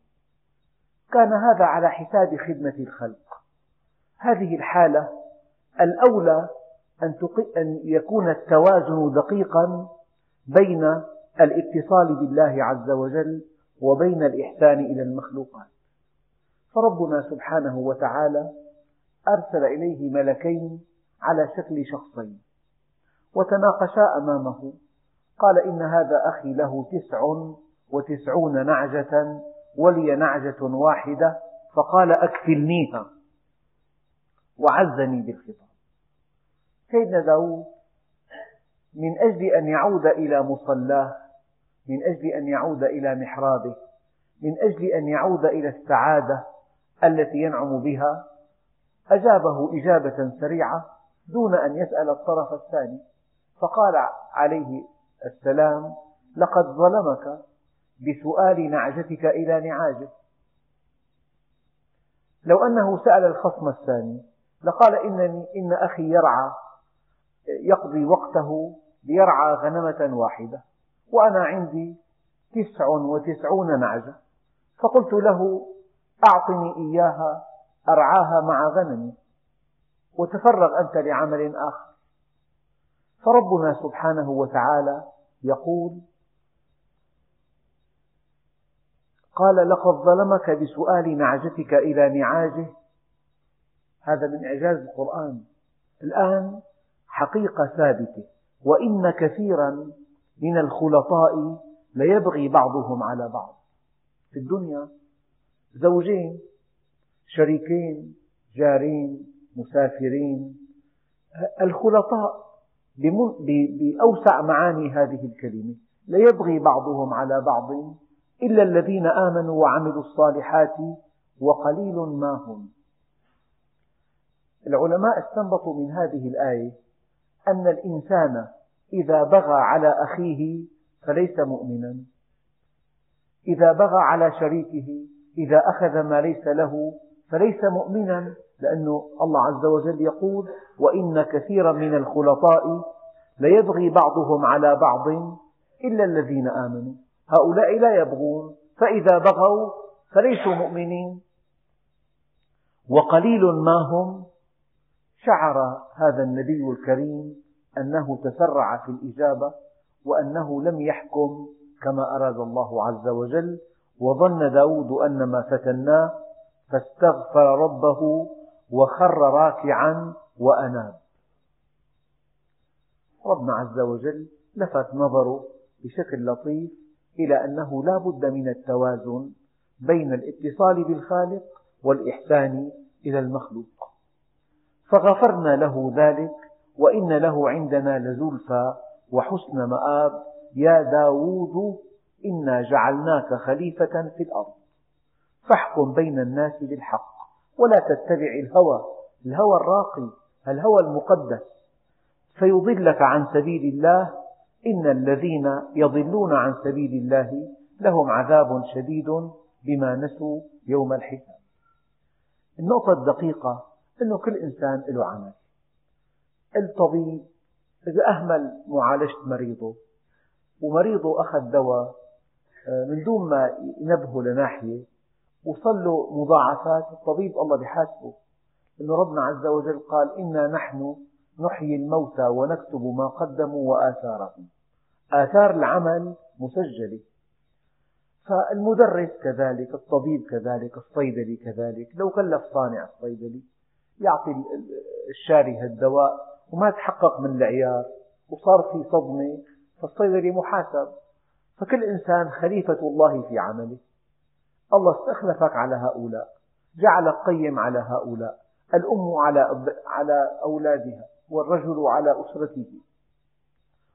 كان هذا على حساب خدمة الخلق. هذه الحالة الأولى أن يكون التوازن دقيقا بين الاتصال بالله عز وجل وبين الإحسان إلى المخلوقات. فربنا سبحانه وتعالى أرسل إليه ملكين على شكل شخصين وتناقشا أمامه. قال إن هذا أخي له تسع وتسعون نعجة ولي نعجة واحدة فقال أكفلنيها وعزني بالخطاب. سيدنا داود من أجل أن يعود إلى مصلاه من أجل أن يعود إلى محرابه من أجل أن يعود إلى السعادة التي ينعم بها أجابه إجابة سريعة دون أن يسأل الطرف الثاني فقال عليه السلام لقد ظلمك بسؤال نعجتك إلى نعاجه. لو أنه سأل الخصم الثاني لقال إنني إن أخي يرعى يقضي وقته ليرعى غنمة واحدة. وأنا عندي تسع وتسعون نعجة فقلت له أعطني إياها أرعاها مع غنمي. وتفرغ أنت لعمل آخر. فربنا سبحانه وتعالى يقول قال لقد ظلمك بسؤال نعجتك إلى نعاجه هذا من إعجاز القرآن. الآن حقيقة ثابتة. وإن كثيرا من الخلطاء ليبغي بعضهم على بعض. في الدنيا زوجين شريكين جارين مسافرين. الخلطاء بأوسع معاني هذه الكلمة. ليبغي بعضهم على بعض إلا الذين آمنوا وعملوا الصالحات وقليل ما هم. العلماء استنبطوا من هذه الآية أن الإنسان إذا بغى على أخيه فليس مؤمنا. إذا بغى على شريكه إذا أخذ ما ليس له فليس مؤمنا لأن الله عز وجل يقول وإن كثيرا من الخلطاء ليبغي بعضهم على بعض إلا الذين آمنوا. هؤلاء لا يبغون فإذا بغوا فليسوا مؤمنين. وقليل ما هم شعر هذا النبي الكريم أنه تسرع في الإجابة وأنه لم يحكم كما أراد الله عز وجل وظن داود أن ما فتناه فاستغفر ربه وخر راكعا وأناب. ربنا عز وجل لفت نظره بشكل لطيف إلى أنه لا بد من التوازن بين الاتصال بالخالق والإحسان إلى المخلوق. فغفرنا له ذلك وإن له عندنا لزلفى وحسن مآب. يا داود إنا جعلناك خليفة في الأرض. فاحكم بين الناس بالحق ولا تتبع الهوى. الهوى الراقي الهوى المقدس. فيضلك عن سبيل الله. إن الذين يضلون عن سبيل الله لهم عذاب شديد بما نسوا يوم الحساب. النقطة الدقيقة أنه كل إنسان له عمل. الطبيب إذا أهمل معالجة مريضه ومريضه أخذ دواء آه، من دون ما ينبهه لناحية وصل له مضاعفات الطبيب الله بحاسبه أن ربنا عز وجل قال إنا نحن نحيي الموتى ونكتب ما قدموا وآثارهم. آثار العمل مسجلة. فالمدرس كذلك الطبيب كذلك الصيدلي كذلك لو كلف صانع الصيدلي يعطي الشاري الدواء وما تحقق من العيار وصار في صدمة فالصيدلي محاسب فكل إنسان خليفة الله في عمله. الله استخلفك على هؤلاء جعلك قيم على هؤلاء الأم على على أولادها والرجل على أسرته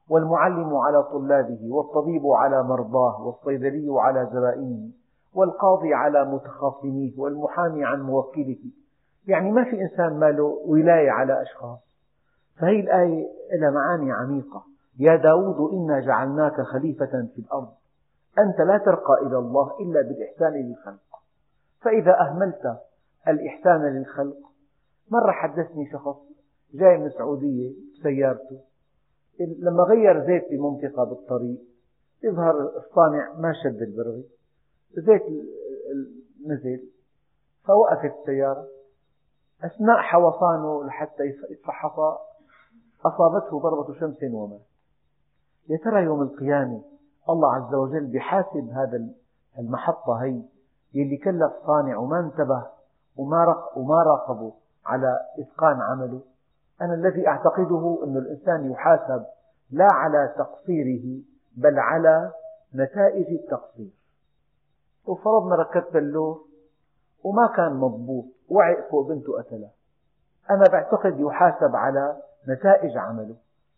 والمعلم على طلابه والطبيب على مرضاه والصيدلي على زبائنه والقاضي على متخاصميه والمحامي عن موكله. يعني ما في إنسان ما له ولاية على أشخاص. فهي الآية لها معاني عميقة. يا داود إنا جعلناك خليفة في الأرض. أنت لا ترقى إلى الله إلا بالإحسان للخلق. فإذا أهملت الإحسان للخلق مرة حدثني شخص جاي من السعودية بسيارته لما غير زيت بمنطقة بالطريق يظهر الصانع ما شد البرغي. زيت نزل فوقفت السيارة. أثناء حوصانه لحتى يتفحصها أصابته ضربة شمس ومات يا ترى يوم القيامة الله عز وجل بحاسب هذا المحطة هي يلي كلف صانع وما انتبه وما راقبه على إتقان عمله. أنا الذي أعتقده أن الإنسان يحاسب لا على تقصيره بل على نتائج التقصير. وفرضنا ركبت اللور وما كان مضبوط وعي فوق بنته قتلها أنا بعتقد يحاسب على نتائج عمله.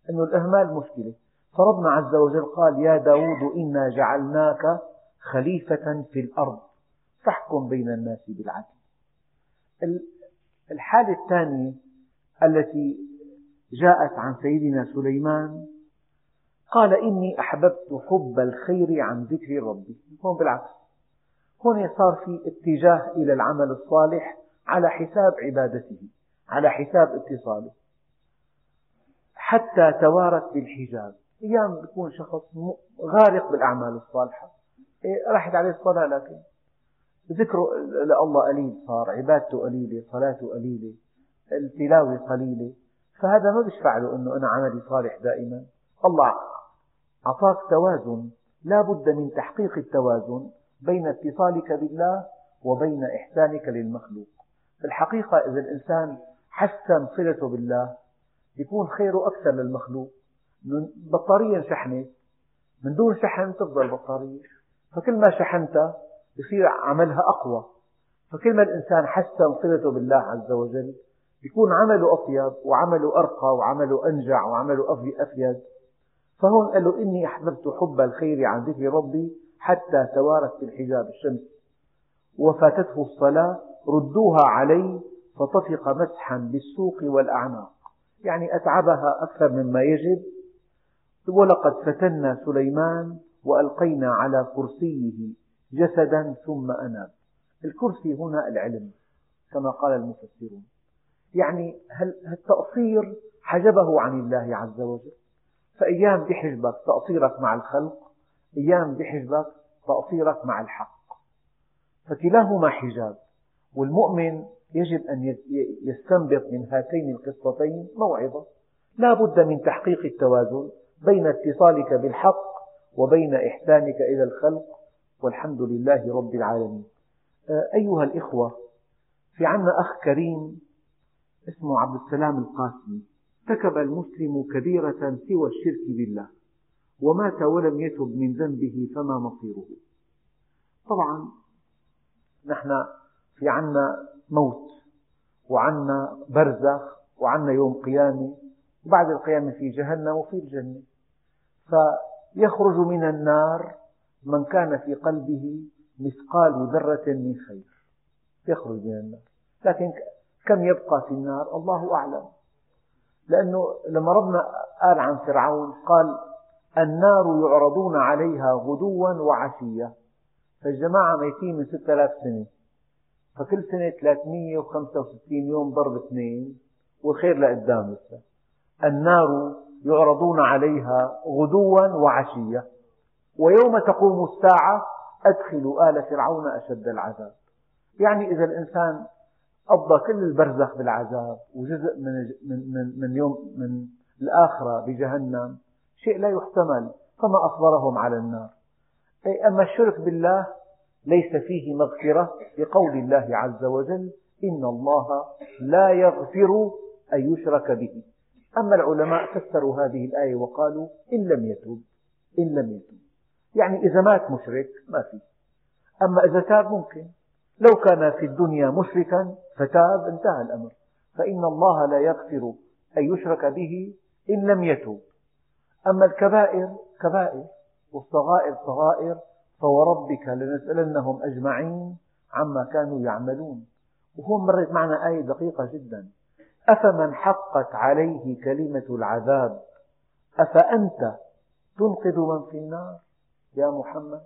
أن الإهمال مشكلة. فربنا عز وجل قال يا داود إنا جعلناك خليفة في الأرض. فاحكم بين الناس بالعدل. الحالة الثانية التي جاءت عن سيدنا سليمان قال إني أحببت حب الخير عن ذكر ربي. هون بالعكس. هون صار في اتجاه إلى العمل الصالح على حساب عبادته على حساب اتصاله. حتى توارت بالحجاب. أيام بيكون شخص غارق بالأعمال الصالحة. إيه، راحت عليه الصلاة لكن ذكره لله قليل صار عبادته قليلة صلاته قليلة التلاوة قليلة. فهذا ما بيشفع له أنه أنا عملي صالح دائما. الله أعطاك توازن. لا بد من تحقيق التوازن بين اتصالك بالله وبين إحسانك للمخلوق. الحقيقة إذا الإنسان حسن صلته بالله يكون خيره أكثر للمخلوق. بطارية انشحنت من دون شحن تفضل البطارية فكل ما شحنتها يصير عملها أقوى. فكل ما الإنسان حسن صلته بالله عز وجل يكون عمله أطيب وعمله أرقى وعمله أنجع وعمله أفيد. فهون قال له إني أحببت حب الخير عن ذكر ربي حتى توارت في الحجاب الشمس. وفاتته الصلاة ردوها علي فطفق مسحا بالسوق والأعناق. يعني أتعبها أكثر مما يجب. ولقد فتنا سليمان وألقينا على كرسيه جسدا ثم أناب. الكرسي هنا العلم كما قال المفسرون. يعني التقصير حجبه عن الله عز وجل؟ فأيام بحجبك تقصيرك مع الخلق أيام بحجبك تقصيرك مع الحق. فكلاهما حجاب والمؤمن يجب أن يستنبط من هاتين القصتين موعظة. لا بد من تحقيق التوازن بين اتصالك بالحق وبين إحسانك إلى الخلق والحمد لله رب العالمين. أيها الإخوة في عنا أخ كريم اسمه عبد السلام القاسمي ارتكب المسلم كبيرة سوى الشرك بالله ومات ولم يتب من ذنبه فما مصيره. طبعا نحن في عنا موت وعنا برزخ وعنا يوم قيامة وبعد القيامة في جهنم وفي الجنة. فيخرج من النار من كان في قلبه مثقال ذرة من خير. يخرج من النار. لكن كم يبقى في النار؟ الله أعلم. لأنه لما ربنا قال عن فرعون قال النار يعرضون عليها غدوا وعشيا. فالجماعة ميتين من ستة آلاف سنة. فكل سنة 365 يوم ضرب اثنين والخير لقدام النار يعرضون عليها غدوا وعشيا ويوم تقوم الساعة أدخلوا آل فرعون أشد العذاب. يعني إذا الإنسان قضى كل البرزخ بالعذاب وجزء من من من يوم من الآخرة بجهنم شيء لا يحتمل فما أصبرهم على النار. أما الشرك بالله ليس فيه مغفرة لقول الله عز وجل إن الله لا يغفر أن يشرك به. أما العلماء فسروا هذه الآية وقالوا إن لم يتوب إن لم يتوب. يعني إذا مات مشرك ما في. أما إذا تاب ممكن. لو كان في الدنيا مشركا فتاب انتهى الأمر. فإن الله لا يغفر أن يشرك به إن لم يتوب. أما الكبائر كبائر والصغائر صغائر فوربك لنسألنهم أجمعين عما كانوا يعملون. وهون مرت معنا آية دقيقة جدا. أفمن حقت عليه كلمة العذاب؟ أفأنت تنقذ من في النار يا محمد؟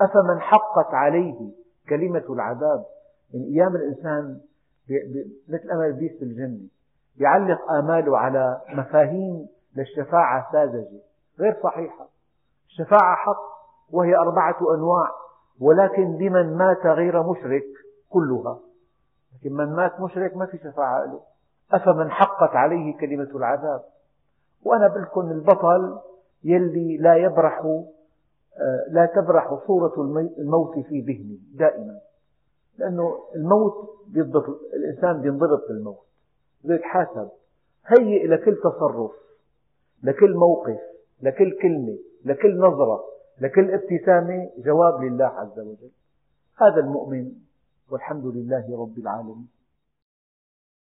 أفمن حقت عليه كلمة العذاب؟ من أيام الإنسان مثل أمل إبليس في الجنة يعلق آماله على مفاهيم للشفاعة ساذجة غير صحيحة. الشفاعة حق. وهي أربعة أنواع ولكن لمن مات غير مشرك كلها. لكن من مات مشرك ما في شفاعة له. أفمن حقت عليه كلمة العذاب؟ وأنا لكم البطل يلي لا يبرح آه، لا تبرح صورة الموت في ذهني دائما. لأنه الموت الإنسان بينضبط بالموت بده يتحاسب هيئ لكل تصرف لكل موقف لكل كلمة لكل نظرة. لكل ابتسامة جواب لله عز وجل. هذا المؤمن والحمد لله رب العالمين.